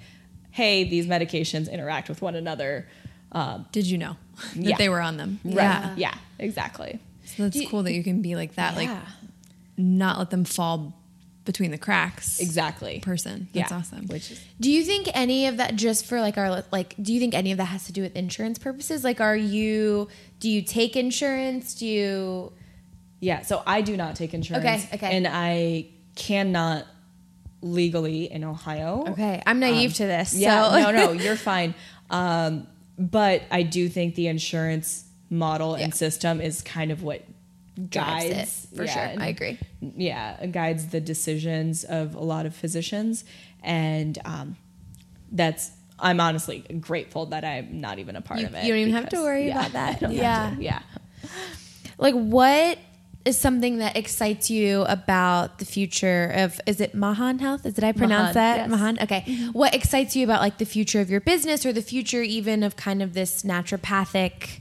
hey, these medications interact with one another. Um, Did you know that Yeah. they were on them? right. Yeah, exactly. So that's you- cool that you can be like that. Like, not let them fall between the cracks. exactly Person. That's Yeah. awesome. Which is Do you think any of that just for like our like do you think any of that has to do with insurance purposes? Like are you do you take insurance? Do you Yeah, so I do not take insurance. Okay, okay. And I cannot legally in Ohio. Okay, I'm naive to this. Yeah, so no, no, you're fine. Um, but I do think the insurance model Yeah. and system is kind of what drives guides it for yeah, sure. and- I agree. Yeah, guides the decisions of a lot of physicians, and um, that's. I'm honestly grateful that I'm not even a part You- of it. you don't even have to worry yeah, about that. I don't have Yeah. yeah. Like what is something that excites you about the future of is it Mahan Health? Is Did I pronounce Mahan, that? yes. Mahan? Okay. What excites you about like the future of your business or the future even of kind of this naturopathic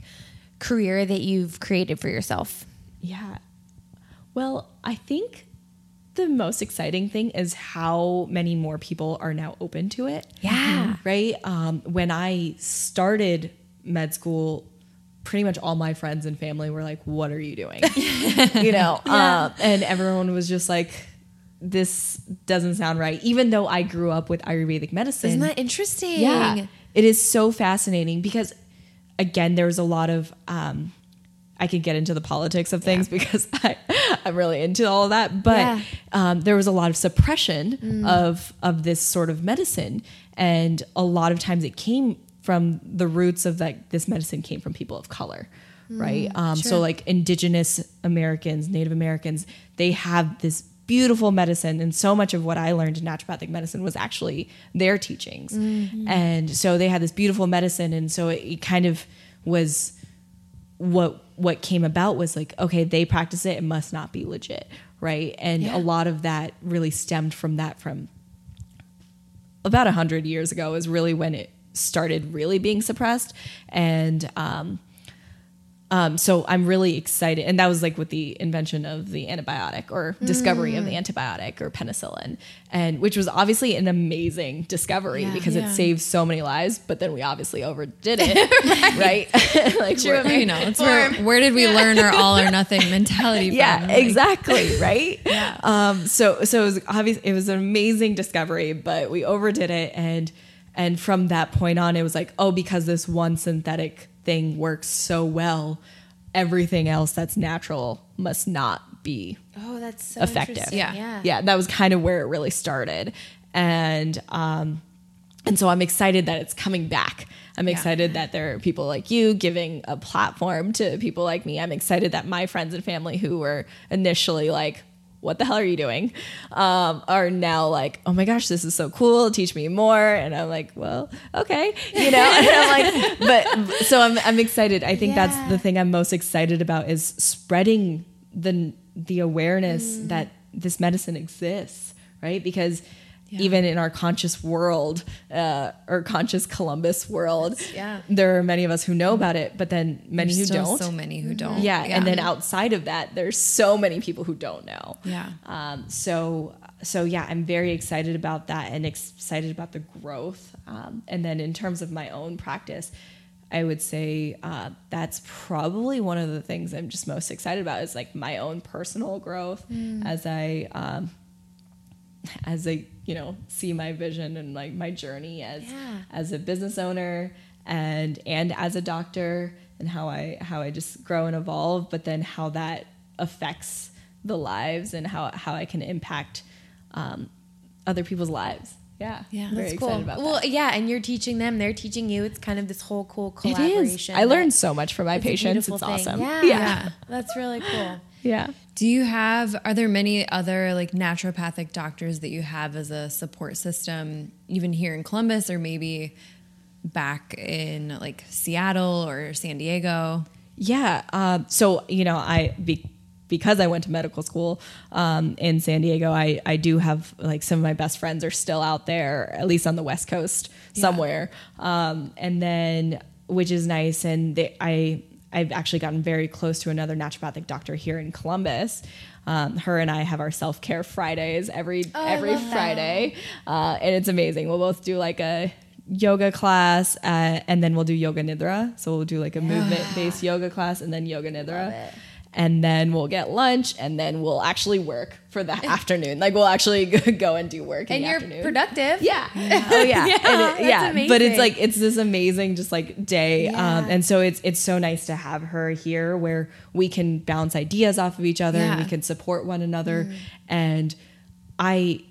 career that you've created for yourself? Yeah. Well, I think the most exciting thing is how many more people are now open to it. Yeah. Right? Um, when I started med school, pretty much all my friends and family were like, What are you doing? you know? Um, and everyone was just like, This doesn't sound right. Even though I grew up with Ayurvedic medicine. Isn't that interesting? Yeah. It is so fascinating because, again, there's a lot of. Um, I could get into the politics of things because I, I'm really into all of that. But Yeah. um, there was a lot of suppression of of this sort of medicine, and a lot of times it came from the roots of like this medicine came from people of color, right? Um, So like Indigenous Americans, Native Americans, they have this beautiful medicine, and so much of what I learned in naturopathic medicine was actually their teachings, and so they had this beautiful medicine, and so it, it kind of was what what came about was like okay they practice it it must not be legit right and Yeah. a lot of that really stemmed from that from about a hundred years ago is really when it started really being suppressed and um um, so I'm really excited, and that was like with the invention of the antibiotic or discovery of the Mm. antibiotic or penicillin, and which was obviously an amazing discovery Yeah. because Yeah. it saved so many lives. But then we obviously overdid it, right? like we're- you know, it's where, where did we learn our all or nothing mentality from? yeah, Like, exactly, right? yeah. Um, so so it was obvious it was an amazing discovery, but we overdid it and and from that point on it was like, oh, because this one synthetic thing works so well, everything else that's natural must not be Oh, that's so effective. Yeah. Yeah. Yeah, that was kind of where it really started. And um and so I'm excited that it's coming back. I'm excited that there are people like you giving a platform to people like me. I'm excited that my friends and family who were initially like, what the hell are you doing? Um, are now like, oh my gosh, this is so cool. Teach me more. And I'm like, well, okay, you know. And I'm like, but so I'm I'm excited. I think Yeah. that's the thing I'm most excited about is spreading the the awareness that this medicine exists, right? Because even in our conscious world uh, or conscious Columbus world, yeah. there are many of us who know about it, but then many There's who don't. so many who don't. yeah, and then outside of that, there's so many people who don't know. Yeah. Um, so so yeah, I'm very excited about that and excited about the growth. Um, and then in terms of my own practice, I would say uh, that's probably one of the things I'm just most excited about is like my own personal growth as I um, as I you know see my vision and like my journey as Yeah. as a business owner and and as a doctor and how I how I just grow and evolve, but then how that affects the lives and how how I can impact um, other people's lives. Yeah, Yeah. very That's cool. about well, that. yeah, and you're teaching them; they're teaching you. It's kind of this whole cool collaboration. is. I learned so much from my it's patients. It's thing. awesome. Yeah, yeah, that's really cool. yeah. Do you have, are there many other like naturopathic doctors that you have as a support system, even here in Columbus or maybe back in like Seattle or San Diego? Yeah. Um, so you know, I be, because I went to medical school um, in San Diego, I I do have like some of my best friends are still out there, at least on the West Coast somewhere. Um, and then which is nice, and they, I I've actually gotten very close to another naturopathic doctor here in Columbus. Um, her and I have our self care Fridays every I every. Friday, uh, and it's amazing. We'll both do like a yoga class, uh, and then we'll do yoga nidra. So we'll do like a movement based yoga class, and then yoga nidra. And then we'll get lunch and then we'll actually work for the afternoon. Like we'll actually go and do work in and the you're afternoon. productive. Yeah. Oh yeah. Yeah, And it- yeah. But it's like it's this amazing just like day. Um, and so it's it's so nice to have her here where we can bounce ideas off of each other and we Mm. can support one another. And I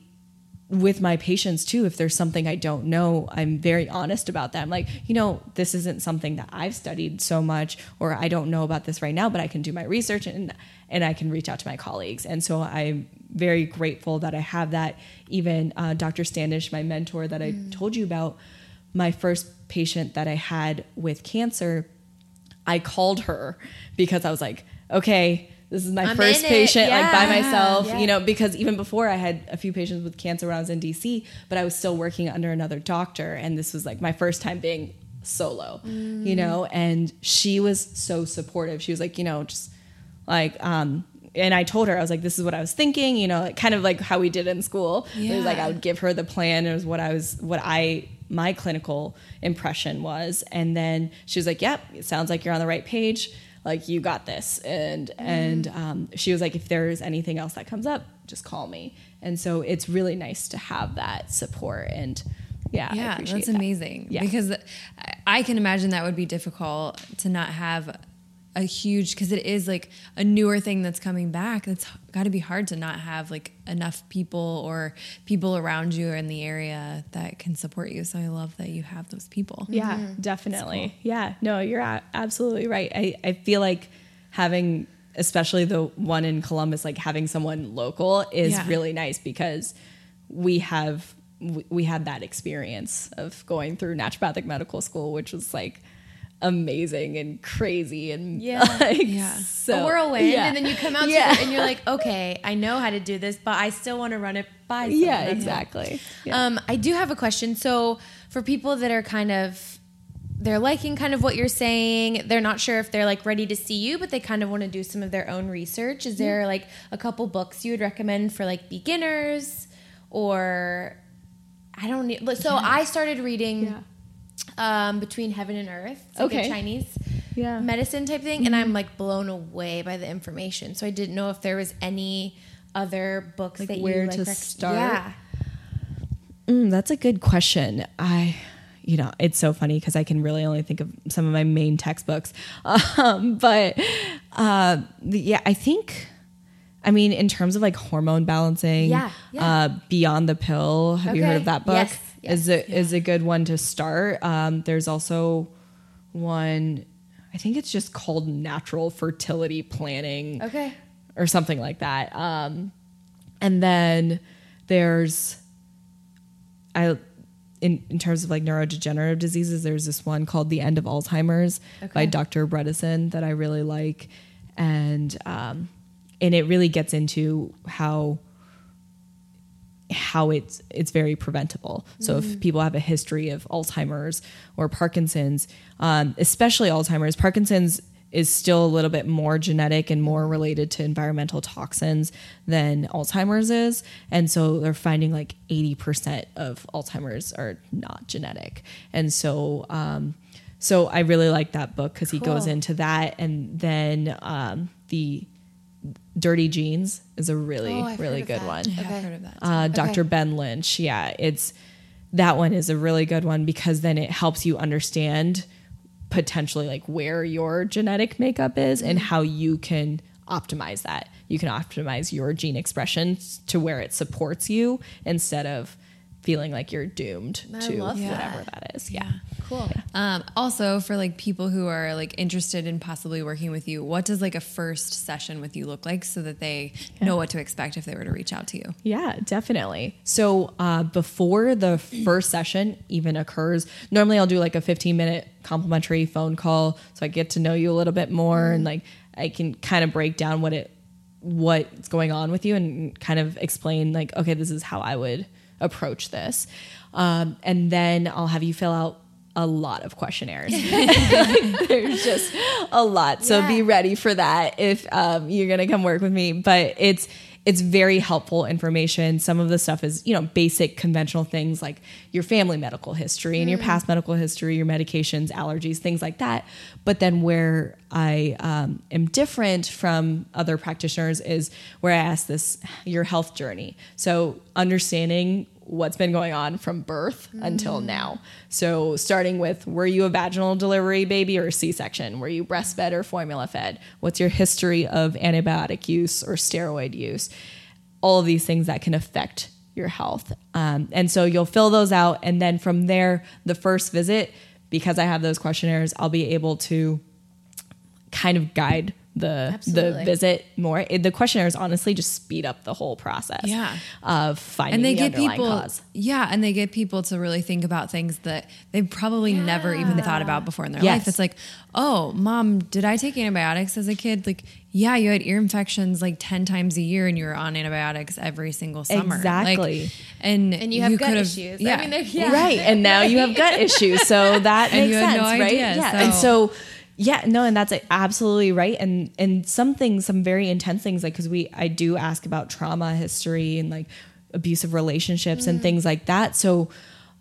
with my patients too, if there's something I don't know, I'm very honest about that. I'm like, you know, this isn't something that I've studied so much, or I don't know about this right now, but I can do my research and and I can reach out to my colleagues. And so I'm very grateful that I have that. Even uh, Dr. Standish, my mentor that I told you about, my first patient that I had with cancer, I called her because I was like, okay, this is my I'm first patient, like by myself, Yeah. you know, because even before I had a few patients with cancer when I was in DC, but I was still working under another doctor. And this was like my first time being solo, you know, and she was so supportive. She was like, you know, just like, um, and I told her, I was like, this is what I was thinking, you know, like kind of like how we did in school. It was like, I would give her the plan. It was what I was, what I, my clinical impression was. And then she was like, yep, it sounds like you're on the right page. Like you got this. And, and, um, she was like, if there's anything else that comes up, just call me. And so it's really nice to have that support. And yeah, I yeah, that's that. amazing. Yeah. Because I can imagine that would be difficult to not have a huge because it is like a newer thing that's coming back. That's got to be hard to not have like enough people or people around you or in the area that can support you. So I love that you have those people. Yeah, mm-hmm. definitely. Yeah, no, you're a- absolutely right. I, I feel like having, especially the one in Columbus, like having someone local is Yeah. really nice because we have, we, we had that experience of going through naturopathic medical school, which was like amazing and crazy and Yeah. like, Yeah. so, a whirlwind, yeah. and then you come out Yeah. and you're like, okay, I know how to do this, but I still want to run it by. someone. yeah, exactly. Yeah. Um, I do have a question. So for people that are kind of they're liking kind of what you're saying, they're not sure if they're like ready to see you, but they kind of want to do some of their own research. Is there like a couple books you would recommend for like beginners or I don't need so I started reading. Um, Between Heaven and Earth. It's like Okay. a Chinese Yeah. medicine type thing, and I'm like blown away by the information. So I didn't know if there was any other books Like that where you like to rec- start? Yeah. Mm, that's a good question. I, you know, it's so funny because I can really only think of some of my main textbooks. Um, but uh, the, yeah, I think, I mean, in terms of like hormone balancing, Yeah, yeah. Uh, Beyond the Pill. Have you heard of that book? Yes, yes, is a is a good one to start. Um, there's also one. I think it's just called Natural Fertility Planning Okay. or something like that. Um, and then there's, I, in, in terms of like neurodegenerative diseases, there's this one called The End of Alzheimer's by Dr. Bredesen that I really like. And, um, and it really gets into how, how it's it's very preventable. So if people have a history of Alzheimer's or Parkinson's, um, especially Alzheimer's, Parkinson's is still a little bit more genetic and more related to environmental toxins than Alzheimer's is, and so they're finding like eighty percent of Alzheimer's are not genetic, and so. Um, so I really like that book because he goes into that, and then um, the Dirty Genes is a really Oh, I've really heard of good that. one Yeah, Okay. I've heard of that. uh, Okay. Dr. Ben Lynch. Yeah, it's that one is a really good one because then it helps you understand potentially like where your genetic makeup is and Mm-hmm. how you can optimize that. You can optimize your gene expression to where it supports you instead of feeling like you're doomed I to love whatever that. that is. Yeah. Cool. Um, also, for like people who are like interested in possibly working with you, what does like a first session with you look like so that they know what to expect if they were to reach out to you? Yeah, definitely. So uh, before the first session even occurs, normally I'll do like a 15 minute complimentary phone call so I get to know you a little bit more and like I can kind of break down what it what's going on with you and kind of explain like okay this is how I would approach this, um, and then I'll have you fill out a lot of questionnaires. There's just a lot. So Yeah. be ready for that if um, you're going to come work with me. But it's it's very helpful information. Some of the stuff is, you know, basic conventional things like your family medical history and your past medical history, your medications, allergies, things like that. But then where I um, am different from other practitioners is where I ask this your health journey. So understanding what's been going on from birth until now. So starting with were you a vaginal delivery baby or a C-section? Were you breastfed or formula fed? What's your history of antibiotic use or steroid use? All of these things that can affect your health. Um, and so you'll fill those out and then from there the first visit because I have those questionnaires, I'll be able to kind of guide the Absolutely. the visit more. It, the questionnaires honestly just speed up the whole process Yeah. of finding and they the get underlying people cause. yeah and they get people to really think about things that they've probably never even thought about before in their Yes. life it's like oh mom did i take antibiotics as a kid like yeah you had ear infections like 10 times a year and you were on antibiotics every single summer Exactly. like, and And you have gut could've- issues. I yeah mean, yeah. Right. And now you have gut issues. So that And makes you had sense, no right? idea, yeah. And so- so yeah, no, and that's absolutely right. And and some things, some very intense things, like because we I do ask about trauma history and like abusive relationships and mm. things like that. So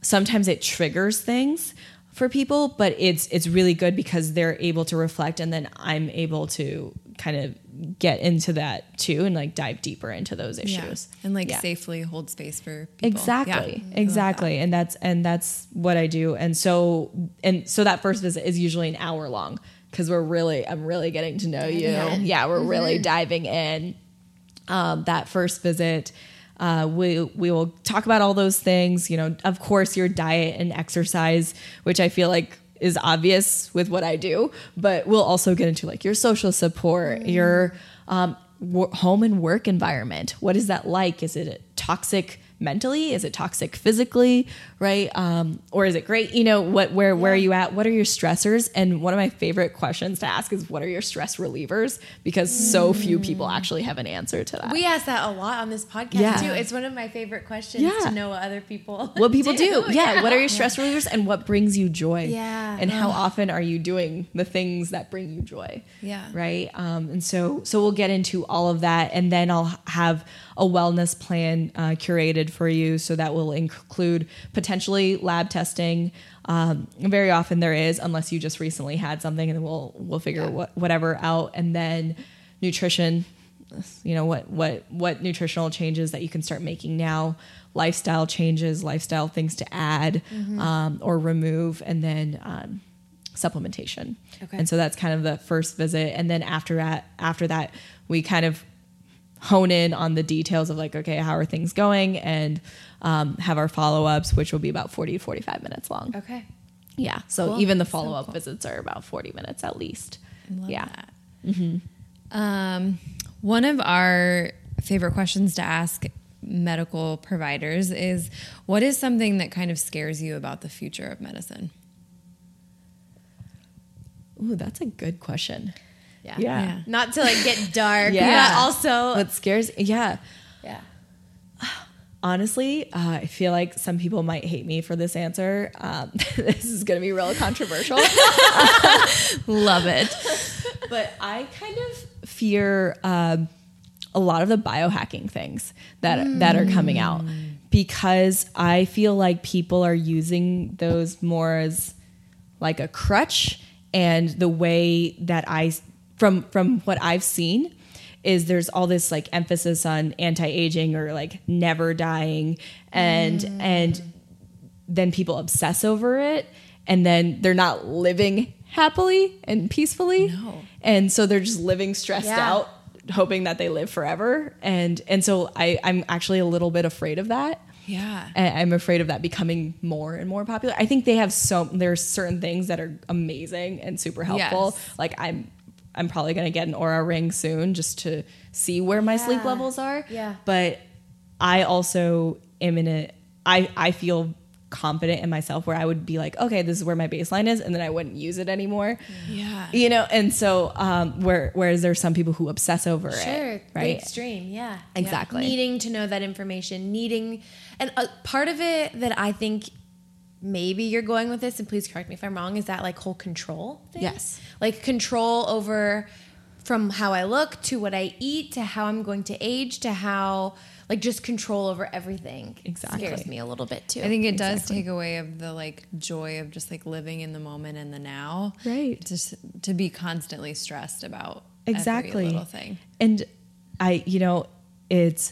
sometimes it triggers things for people, but it's it's really good because they're able to reflect and then I'm able to kind of get into that too and like dive deeper into those Yeah. issues. and like Yeah. safely hold space for people Exactly. Yeah. Exactly. And that's and that's what I do. And so and so that first visit is usually an hour long because we're really I'm really getting to know you. Yeah, we're really diving in. Um, that first visit. Uh, we we will talk about all those things. You know, of course, your diet and exercise, which I feel like is obvious with what I do, but we'll also get into like your social support, your um, wo- home and work environment. What is that like? Is it toxic mentally? Is it toxic physically? Right? Um, or is it great? You know, what where where are you at? What are your stressors? And one of my favorite questions to ask is, what are your stress relievers? Because so few people actually have an answer to that. We ask that a lot on this podcast Yeah. too. It's one of my favorite questions Yeah. to know what other people what people do. Yeah. What are your stress relievers and what brings you joy? Yeah. And how often are you doing the things that bring you joy? Yeah. Right. Um, and so, so we'll get into all of that, and then I'll have a wellness plan uh, curated for you. So that will include potentially lab testing. Um, very often there is, unless you just recently had something, and we'll we'll figure what, whatever out, and then nutrition you know what what what nutritional changes that you can start making now lifestyle changes lifestyle things to add um, or remove and then um, supplementation Okay. and so that's kind of the first visit and then after that after that we kind of hone in on the details of like okay how are things going and um, have our follow-ups which will be about 40 to 45 minutes long Okay. yeah so Cool. even the follow-up cool. visits are about 40 minutes at least yeah that. Um, one of our favorite questions to ask medical providers is what is something that kind of scares you about the future of medicine? Ooh, that's a good question Yeah. Yeah. Yeah. Not to like get dark, Yeah. but also what scares yeah yeah. honestly uh, i feel like some people might hate me for this answer um, this is going to be real controversial Love it. but i kind of fear um, a lot of the biohacking things that that are coming out because i feel like people are using those more as like a crutch and the way that i from from what i've seen is there's all this like emphasis on anti-aging or like never dying and mm. and then people obsess over it and then they're not living happily and peacefully No. and so they're just living stressed Yeah. out hoping that they live forever and and so i i'm actually a little bit afraid of that Yeah. and I'm afraid of that becoming more and more popular. I think they have so there's certain things that are amazing and super helpful. Yes. Like I'm I'm probably gonna get an Oura ring soon just to see where my sleep levels are. Yeah. But I also am in a I I feel confident in myself where I would be like, okay, this is where my baseline is, and then I wouldn't use it anymore. Yeah. You know, and so um, where whereas there's some people who obsess over Sure. it, The right? extreme. Yeah. Exactly. Needing to know that information, needing, and a part of it that I think maybe you're going with this, and please correct me if I'm wrong, is that like whole control thing? Yes. Like control over from how I look to what I eat to how I'm going to age to how like just control over everything. Exactly. Scares me a little bit too. I think it does take away of the like joy of just like living in the moment and the now. Right. Just to be constantly stressed about exactly every little thing. and i you know it's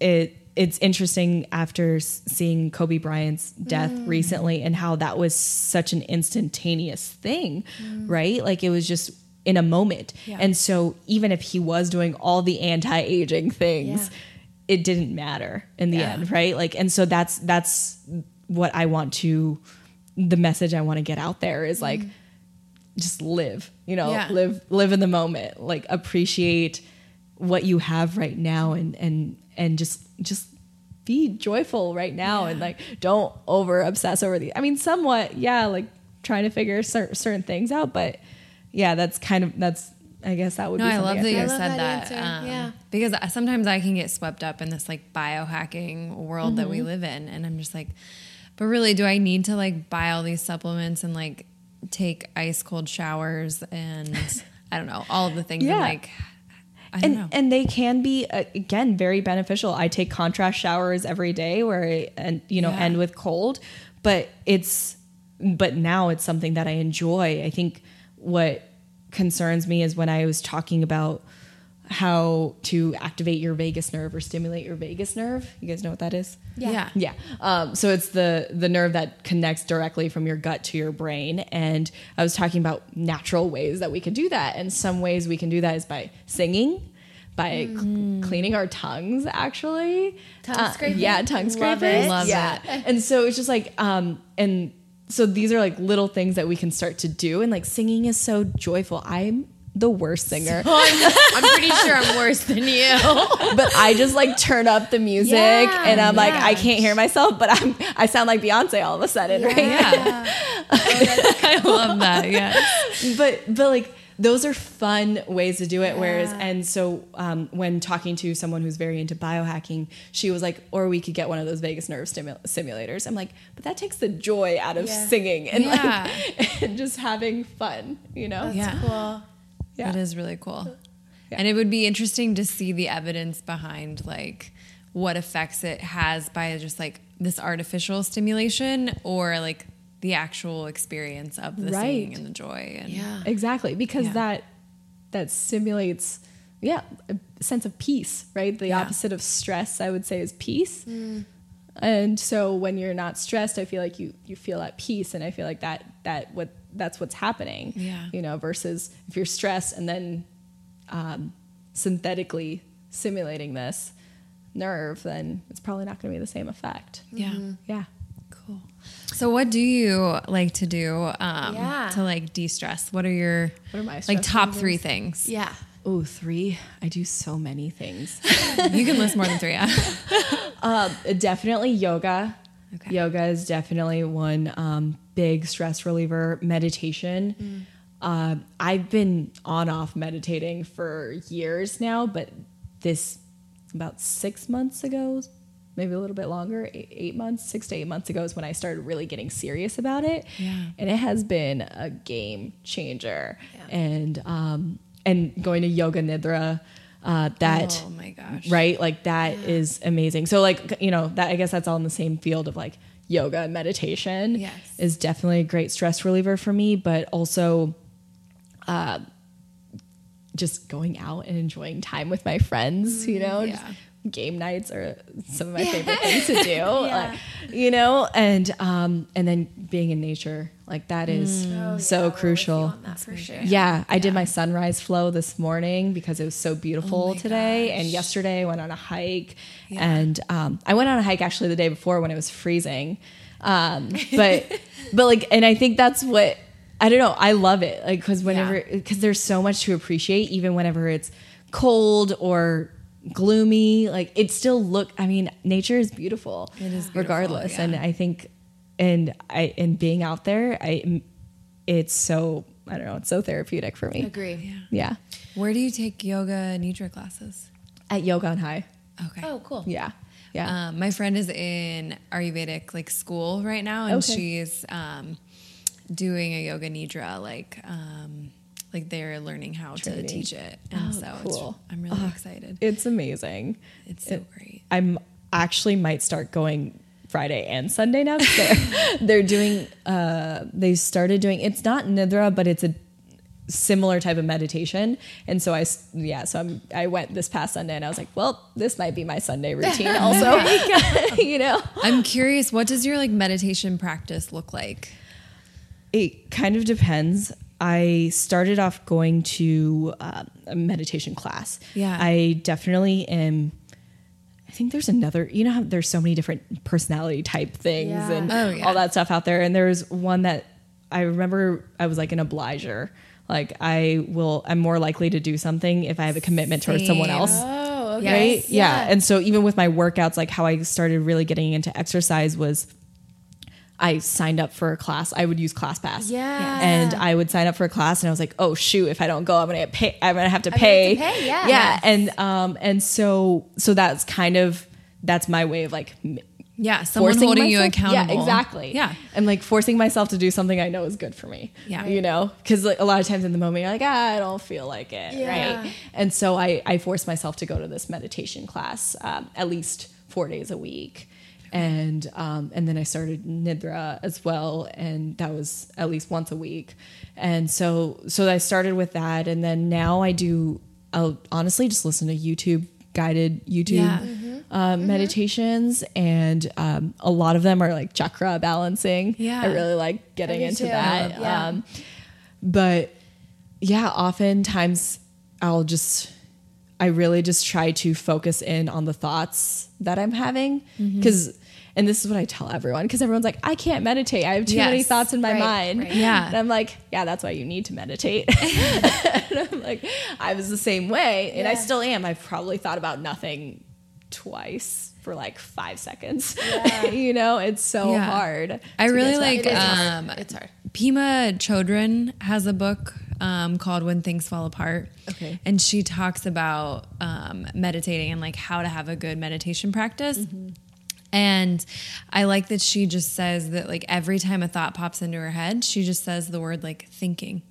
it it's interesting after seeing kobe bryant's death Mm. recently and how that was such an instantaneous thing Mm. right like it was just in a moment Yeah. and so even if he was doing all the anti-aging things Yeah. it didn't matter in the Yeah. end right like and so that's that's what i want to the message i want to get out there is like just live you know live live in the moment like appreciate what you have right now and and and just just be joyful right now and like don't over obsess over the i mean somewhat yeah like trying to figure cer- certain things out but yeah that's kind of that's i guess that would No, be I something love that you I love said that that. um, Yeah. Because sometimes I can get swept up in this like biohacking world that Mm-hmm. we live in. And I'm just like, but really, do I need to like buy all these supplements and like take ice cold showers and I don't know, all of the things. Yeah. And, like, I don't and know. and they can be uh, again very beneficial. I take contrast showers every day where I and you know Yeah. end with cold, but it's but now it's something that I enjoy. I think what concerns me is when I was talking about how to activate your vagus nerve or stimulate your vagus nerve. You guys know what that is? Yeah. yeah. Yeah. Um, so it's the the nerve that connects directly from your gut to your brain. And I was talking about natural ways that we could do that. And some ways we can do that is by singing, by c- cleaning our tongues. Actually, Tongue Uh, scraping? yeah, tongue Love scraping. it. Love yeah. it. And so it's just like um and so these are like little things that we can start to do. And like singing is so joyful. I'm the worst singer. I'm, I'm pretty sure I'm worse than you. but I just like turn up the music Yeah, and I'm like. I can't hear myself, but I'm I sound like Beyonce all of a sudden, right? Yeah. I love that. Yeah. But but like those are fun ways to do it. Whereas and so um, when talking to someone who's very into biohacking, she was like, or we could get one of those vagus nerve stimu- simulators. I'm like, but that takes the joy out of Yeah. singing and Yeah. like and just having fun, you know? That's Yeah. cool. Yeah. It is really cool. Yeah. And it would be interesting to see the evidence behind like what effects it has by just like this artificial stimulation or like the actual experience of the singing and the joy and Yeah. Exactly, because Yeah. that that stimulates yeah, a sense of peace, right? The Yeah. opposite of stress, I would say is peace. Mm. And so when you're not stressed, I feel like you you feel at peace and I feel like that that what that's what's happening. Yeah. You know, versus if you're stressed and then um, synthetically simulating this nerve, then it's probably not going to be the same effect. yeah. Yeah. Cool. So what do you like to do um Yeah. to like de-stress? What are your What are my like top relievers? 3 things? Yeah. Oh, three. I do so many things. You can list more than 3. Yeah. Uh, definitely yoga. Okay. Yoga is definitely one um, big stress reliever. Meditation. Uh, I've been on off meditating for years now, but this about six months ago, maybe a little bit longer, eight, eight months, six to eight months ago is when I started really getting serious about it. Yeah. And it has been a game changer. Yeah. And um, and going to yoga nidra. Uh, that oh my gosh. right like that is amazing so like you know that i guess that's all in the same field of like yoga and meditation Yes. is definitely a great stress reliever for me but also uh just going out and enjoying time with my friends you know yeah. Game nights are some of my favorite things to do like, you know and um and then being in nature like that is Oh, so you crucial that for sure. yeah, I did my sunrise flow this morning because it was so beautiful Oh today. gosh. And yesterday I went on a hike, Yeah. and um, I went on a hike actually the day before when it was freezing. Um, but but like, and I think that's what I don't know. I love it like because whenever because there's so much to appreciate, even whenever it's cold or gloomy. Like it still look. I mean, nature is beautiful. It is beautiful, regardless, yeah. and I think and I and being out there, I it's so I don't know, it's so therapeutic for me. Agree. Yeah. Yeah. Where do you take yoga nidra classes? At Yoga on High. Okay. Oh, cool. Yeah. Yeah. Um, my friend is in Ayurvedic like school right now, and Okay. she's um, doing a yoga nidra like. Um, like they're learning how Training. to teach it, and Oh, so cool. it's, I'm really excited. It's amazing. It's so it- great. I'm actually might start going Friday and Sunday now. They're, they're doing. Uh, they started doing. It's not nidra, but it's a similar type of meditation. And so I, yeah, so I'm. I went this past Sunday, and I was like, well, this might be my Sunday routine, also. you know, I'm curious, what does your like meditation practice look like? it kind of depends. I started off going to uh, a meditation class. Yeah. I definitely am. I think there's another, you know, how there's so many different personality type things Yeah. and Oh, yeah. all that stuff out there. And there's one that I remember I was like an obliger. Like I will, I'm more likely to do something if I have a commitment towards someone else Oh, okay. right? Yeah. And so even with my workouts, like how I started really getting into exercise was I signed up for a class. I would use ClassPass. Yeah. And I would sign up for a class and I was like, oh shoot, if I don't go, I'm gonna get pay I'm gonna have to gonna pay. have to pay, yeah. Yeah. And um and so so that's kind of that's my way of like Yeah, someone forcing holding you myself- accountable. Yeah, exactly. Yeah. and like forcing myself to do something I know is good for me. Yeah. you know, because like a lot of times in the moment you're like, ah, I don't feel like it, Yeah. right? And so I I forced myself to go to this meditation class um, at least four days a week. And um, and then I started nidra as well, and that was at least once a week. And so so I started with that, and then now I do. I'll honestly just listen to YouTube guided YouTube Yeah. um, meditations, and um, a lot of them are like chakra balancing. Yeah. I really like getting into too. that. Yeah. Um, but yeah, oftentimes I'll just, I really just try to focus in on the thoughts that I'm having Mm-hmm. because. And this is what I tell everyone because everyone's like, I can't meditate. I have too many thoughts in my Right, mind. right. Yeah. And I'm like, yeah, that's why you need to meditate. and I'm like, I was the same way, and I still am. I've probably thought about nothing twice for like five seconds. you know, it's so Yeah. hard. I really get to that like It is place. hard. um, It's hard. Pema Chödrön has a book um, called When Things Fall Apart. Okay. And she talks about um, meditating and like how to have a good meditation practice. Mm-hmm. And I like that she just says that like every time a thought pops into her head, she just says the word like thinking,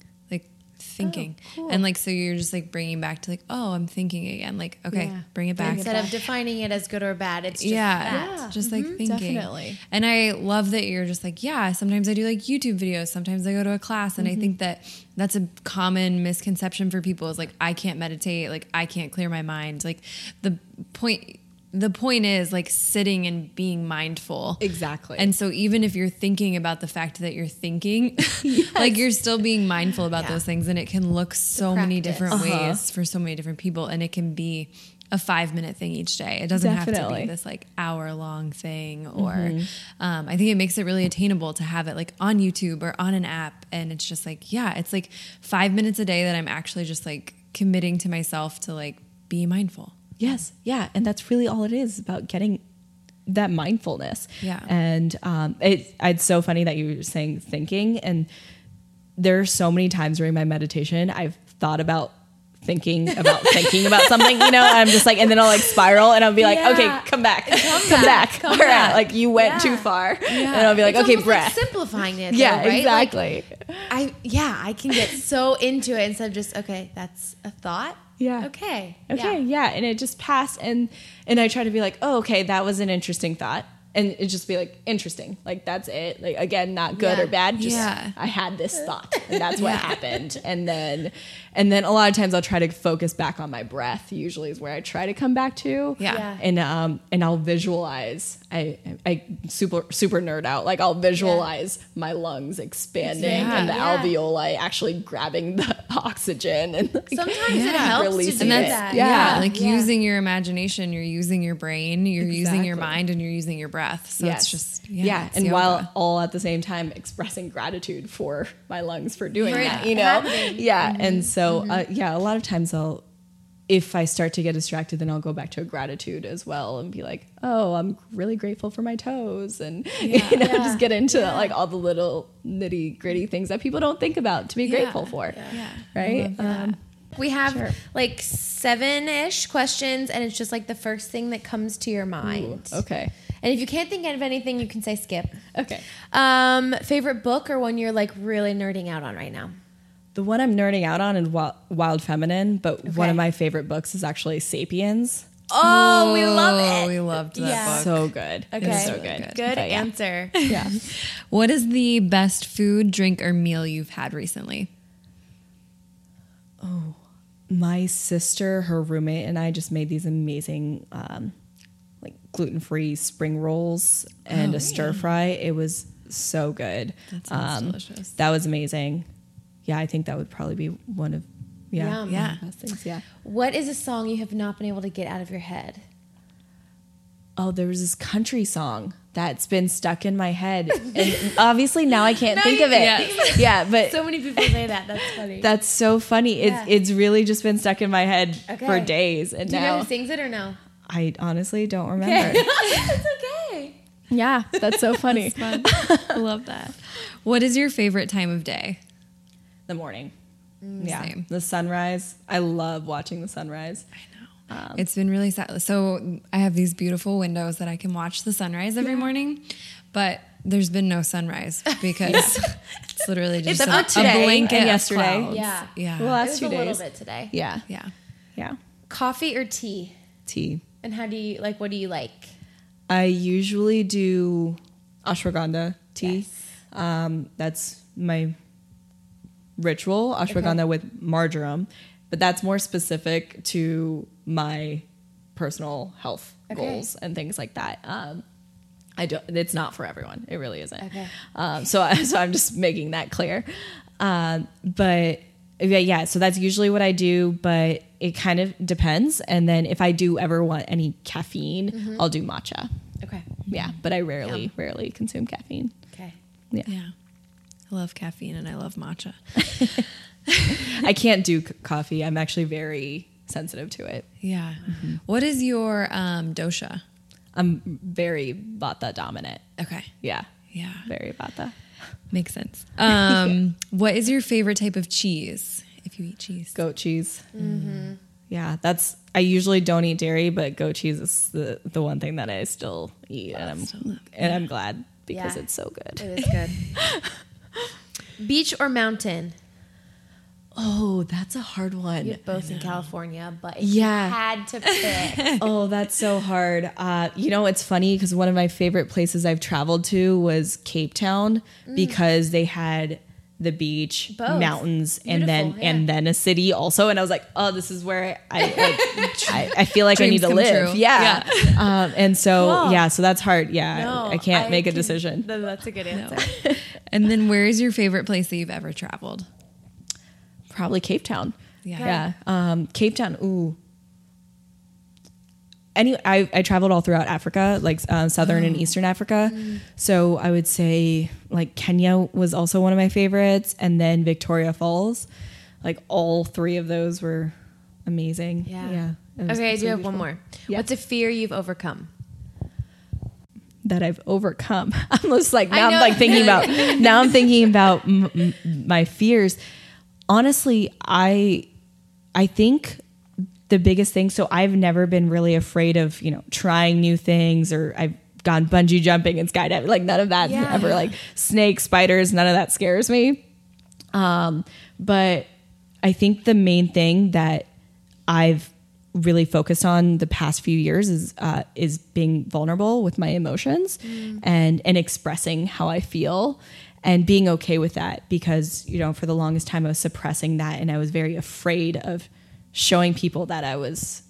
like thinking. cool. And like, so you're just like bringing back to like, oh, I'm thinking again. Like, okay, Yeah. bring it back. Instead of defining it as good or bad, it's just yeah, that. Yeah. just like thinking. definitely. And I love that you're just like, yeah, sometimes I do like YouTube videos, sometimes I go to a class. And I think that that's a common misconception for people is like, I can't meditate, like, I can't clear my mind. Like, the point. The point is like sitting and being mindful. Exactly. And so even if you're thinking about the fact that you're thinking, like you're still being mindful about Yeah. those things and it can look so many different Uh-huh. ways for so many different people and it can be a 5 minute thing each day. It doesn't have to Definitely. be this like hour long thing or Mm-hmm. um, I think it makes it really attainable to have it like on YouTube or on an app and it's just like yeah, it's like 5 minutes a day that I'm actually just like committing to myself to like be mindful. Yes, yeah, and that's really all it is about getting that mindfulness. Yeah. and um, it, it's so funny that you were saying thinking, and there are so many times during my meditation I've thought about thinking about thinking about something, you know. And I'm just like, and then I'll like spiral, and I'll be like, Yeah. okay, come back, come, back, come All right, back. like you went Yeah. too far, and I'll be like, It's okay, breath. Like simplifying it. though, yeah, right? Like, exactly. I yeah, I can get so into it instead of just okay, that's a thought. Yeah. Okay. Okay, yeah. and it just passed, and and I try to be like, oh, okay, that was an interesting thought, and it just be like interesting, like that's it. Like again, not good Yeah. or bad, just Yeah. I had this thought, and that's what happened, and then and then a lot of times I'll try to focus back on my breath. Usually is where I try to come back to, Yeah. Yeah. and um and I'll visualize. I I super super nerd out. Like I'll visualize my lungs expanding Yeah. and the Yeah. alveoli actually grabbing the oxygen and like, Sometimes it Yeah. helps to Releasing do and that's that. yeah, Yeah. like Yeah. using your imagination you're using your brain you're using your mind and you're using your breath so Yes. it's just yeah, yeah, it's and yoga. while all at the same time expressing gratitude for my lungs for doing For that, you know, happening. yeah, Mm-hmm. and so uh, yeah, a lot of times I'll. If I start to get distracted, then I'll go back to a gratitude as well and be like, "Oh, I'm really grateful for my toes," and you know, Yeah. just get into like all the little nitty gritty things that people don't think about to be Yeah. grateful for, yeah right? I love that. Um, We have Sure. like seven ish questions, and it's just like the first thing that comes to your mind. Okay. And if you can't think of anything, you can say skip. Okay. Um, favorite book or one you're like really nerding out on right now? The one I'm nerding out on is Wild, Wild Feminine, but one of my favorite books is actually Sapiens. Oh, we love Oh, it. we loved that Yeah. book. So good. Okay. It's so good. good. Good But yeah. answer. Yeah. What is the best food, drink, or meal you've had recently? Oh, my sister, her roommate, and I just made these amazing, um, like gluten free spring rolls and a stir fry. It was so good. That sounds Um, delicious. That was amazing. Yeah, I think that would probably be one of yeah, Yum. one of Yeah. best things. Yeah. What is a song you have not been able to get out of your head? Oh, there was this country song that's been stuck in my head, and obviously now I can't Now think of it. can't. Yeah, but So many people say that. That's funny. that's so funny. It's Yeah. it's really just been stuck in my head for days, and Do you know now who sings it or no? I honestly don't remember. it's okay. Yeah, that's so funny. Fun. I love that. What is your favorite time of day? the morning. yeah, same. the sunrise. I love watching the sunrise. I know. Um, it's been really sad. So I have these beautiful windows that I can watch the sunrise every morning, but there's been no sunrise because it's literally just It's a, about a blanket yesterday. clouds. Yeah. yeah, Well, It last was two a little bit today. Yeah, yeah. yeah. Coffee or tea? Tea. And how do you like? What do you like? I usually do ashwagandha tea. Yes. Um, that's my ritual, ashwagandha with marjoram, but that's more specific to my personal health Okay. goals and things like that. Um, I don't. It's not for everyone. It really isn't. Okay. Um, so, I, so I'm just making that clear. Um, but yeah, yeah. So that's usually what I do. But it kind of depends. And then if I do ever want any caffeine, Mm-hmm. I'll do matcha. Okay. Yeah, but I rarely, Yum. rarely consume caffeine. Okay. Yeah. Yeah. I love caffeine and I love matcha. I can't do c- coffee. I'm actually very sensitive to it. Yeah. What is your um, dosha? I'm very vata dominant. Okay. Yeah, Yeah. very vata. Makes sense. Um, what is your favorite type of cheese? If you eat cheese. Goat cheese. Yeah, that's. I usually don't eat dairy, but goat cheese is the the one thing that I still eat, and I'm Still love- and I'm glad because Yeah. it's so good. It is good. Beach or mountain? Oh, that's a hard one. You're both in California, but Yeah. you had to pick. oh, that's so hard. Uh, you know, it's funny because one of my favorite places I've traveled to was Cape Town because they had the beach, Both. mountains, and then yeah. and then a city also. And I was like, oh, this is where I I, I, I feel like I need to live. true. Yeah. Um, and so Cool. yeah, so that's hard. Yeah, No, I can't make a decision. That's a good answer. And then where is your favorite place that you've ever traveled? Probably Cape Town. Yeah. Yeah. Um, Cape Town. Ooh. Any, I, I traveled all throughout Africa, like uh, southern and eastern Africa. So I would say like Kenya was also one of my favorites, and then Victoria Falls. Like all three of those were amazing. Yeah. Yeah. It was Okay, I do have beautiful. one more. Yeah. What's a fear you've overcome? that I've overcome. I'm just like now I'm like thinking about now I'm thinking about m- m- my fears. Honestly, I I think the biggest thing. So I've never been really afraid of you know trying new things or I've gone bungee jumping and skydiving. Like none of that Yeah. ever. Like snakes, spiders, none of that scares me. Um, but I think the main thing that I've really focused on the past few years is uh, is being vulnerable with my emotions and and expressing how I feel and being okay with that because you know for the longest time I was suppressing that and I was very afraid of showing people that I was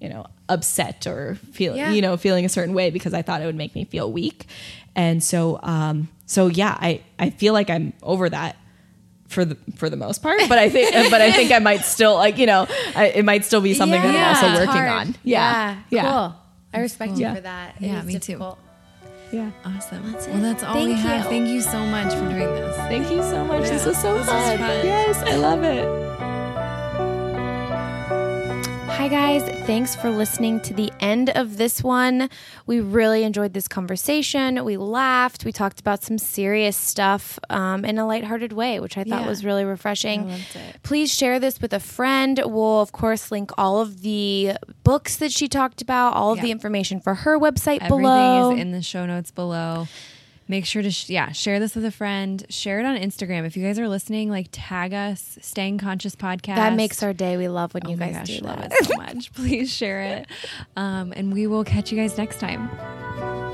you know upset or feeling Yeah. you know feeling a certain way because I thought it would make me feel weak and so um so yeah I I feel like I'm over that for the for the most part but I think but I think I might still like you know I, it might still be something that I'm also working hard. on yeah yeah, yeah cool. I respect you Yeah. for that. It Yeah, is me too. Yeah Awesome. That's well, that's all we Thank have. you. Thank you so much for doing this. thank you so much this Yeah, was so this fun fun. yes I love it Hi, guys. Thanks for listening to the end of this one. We really enjoyed this conversation. We laughed. We talked about some serious stuff um, in a lighthearted way, which I thought Yeah. was really refreshing. I loved it. Please share this with a friend. We'll, of course, link all of the books that she talked about, all of Yeah. the information for her website Everything below. is in the show notes below. Make sure to sh- yeah share this with a friend. Share it on Instagram. If you guys are listening, like tag us, Staying Conscious Podcast. that makes our day. We love when Oh you guys gosh, do love that. it so much. Please share it, um, and we will catch you guys next time.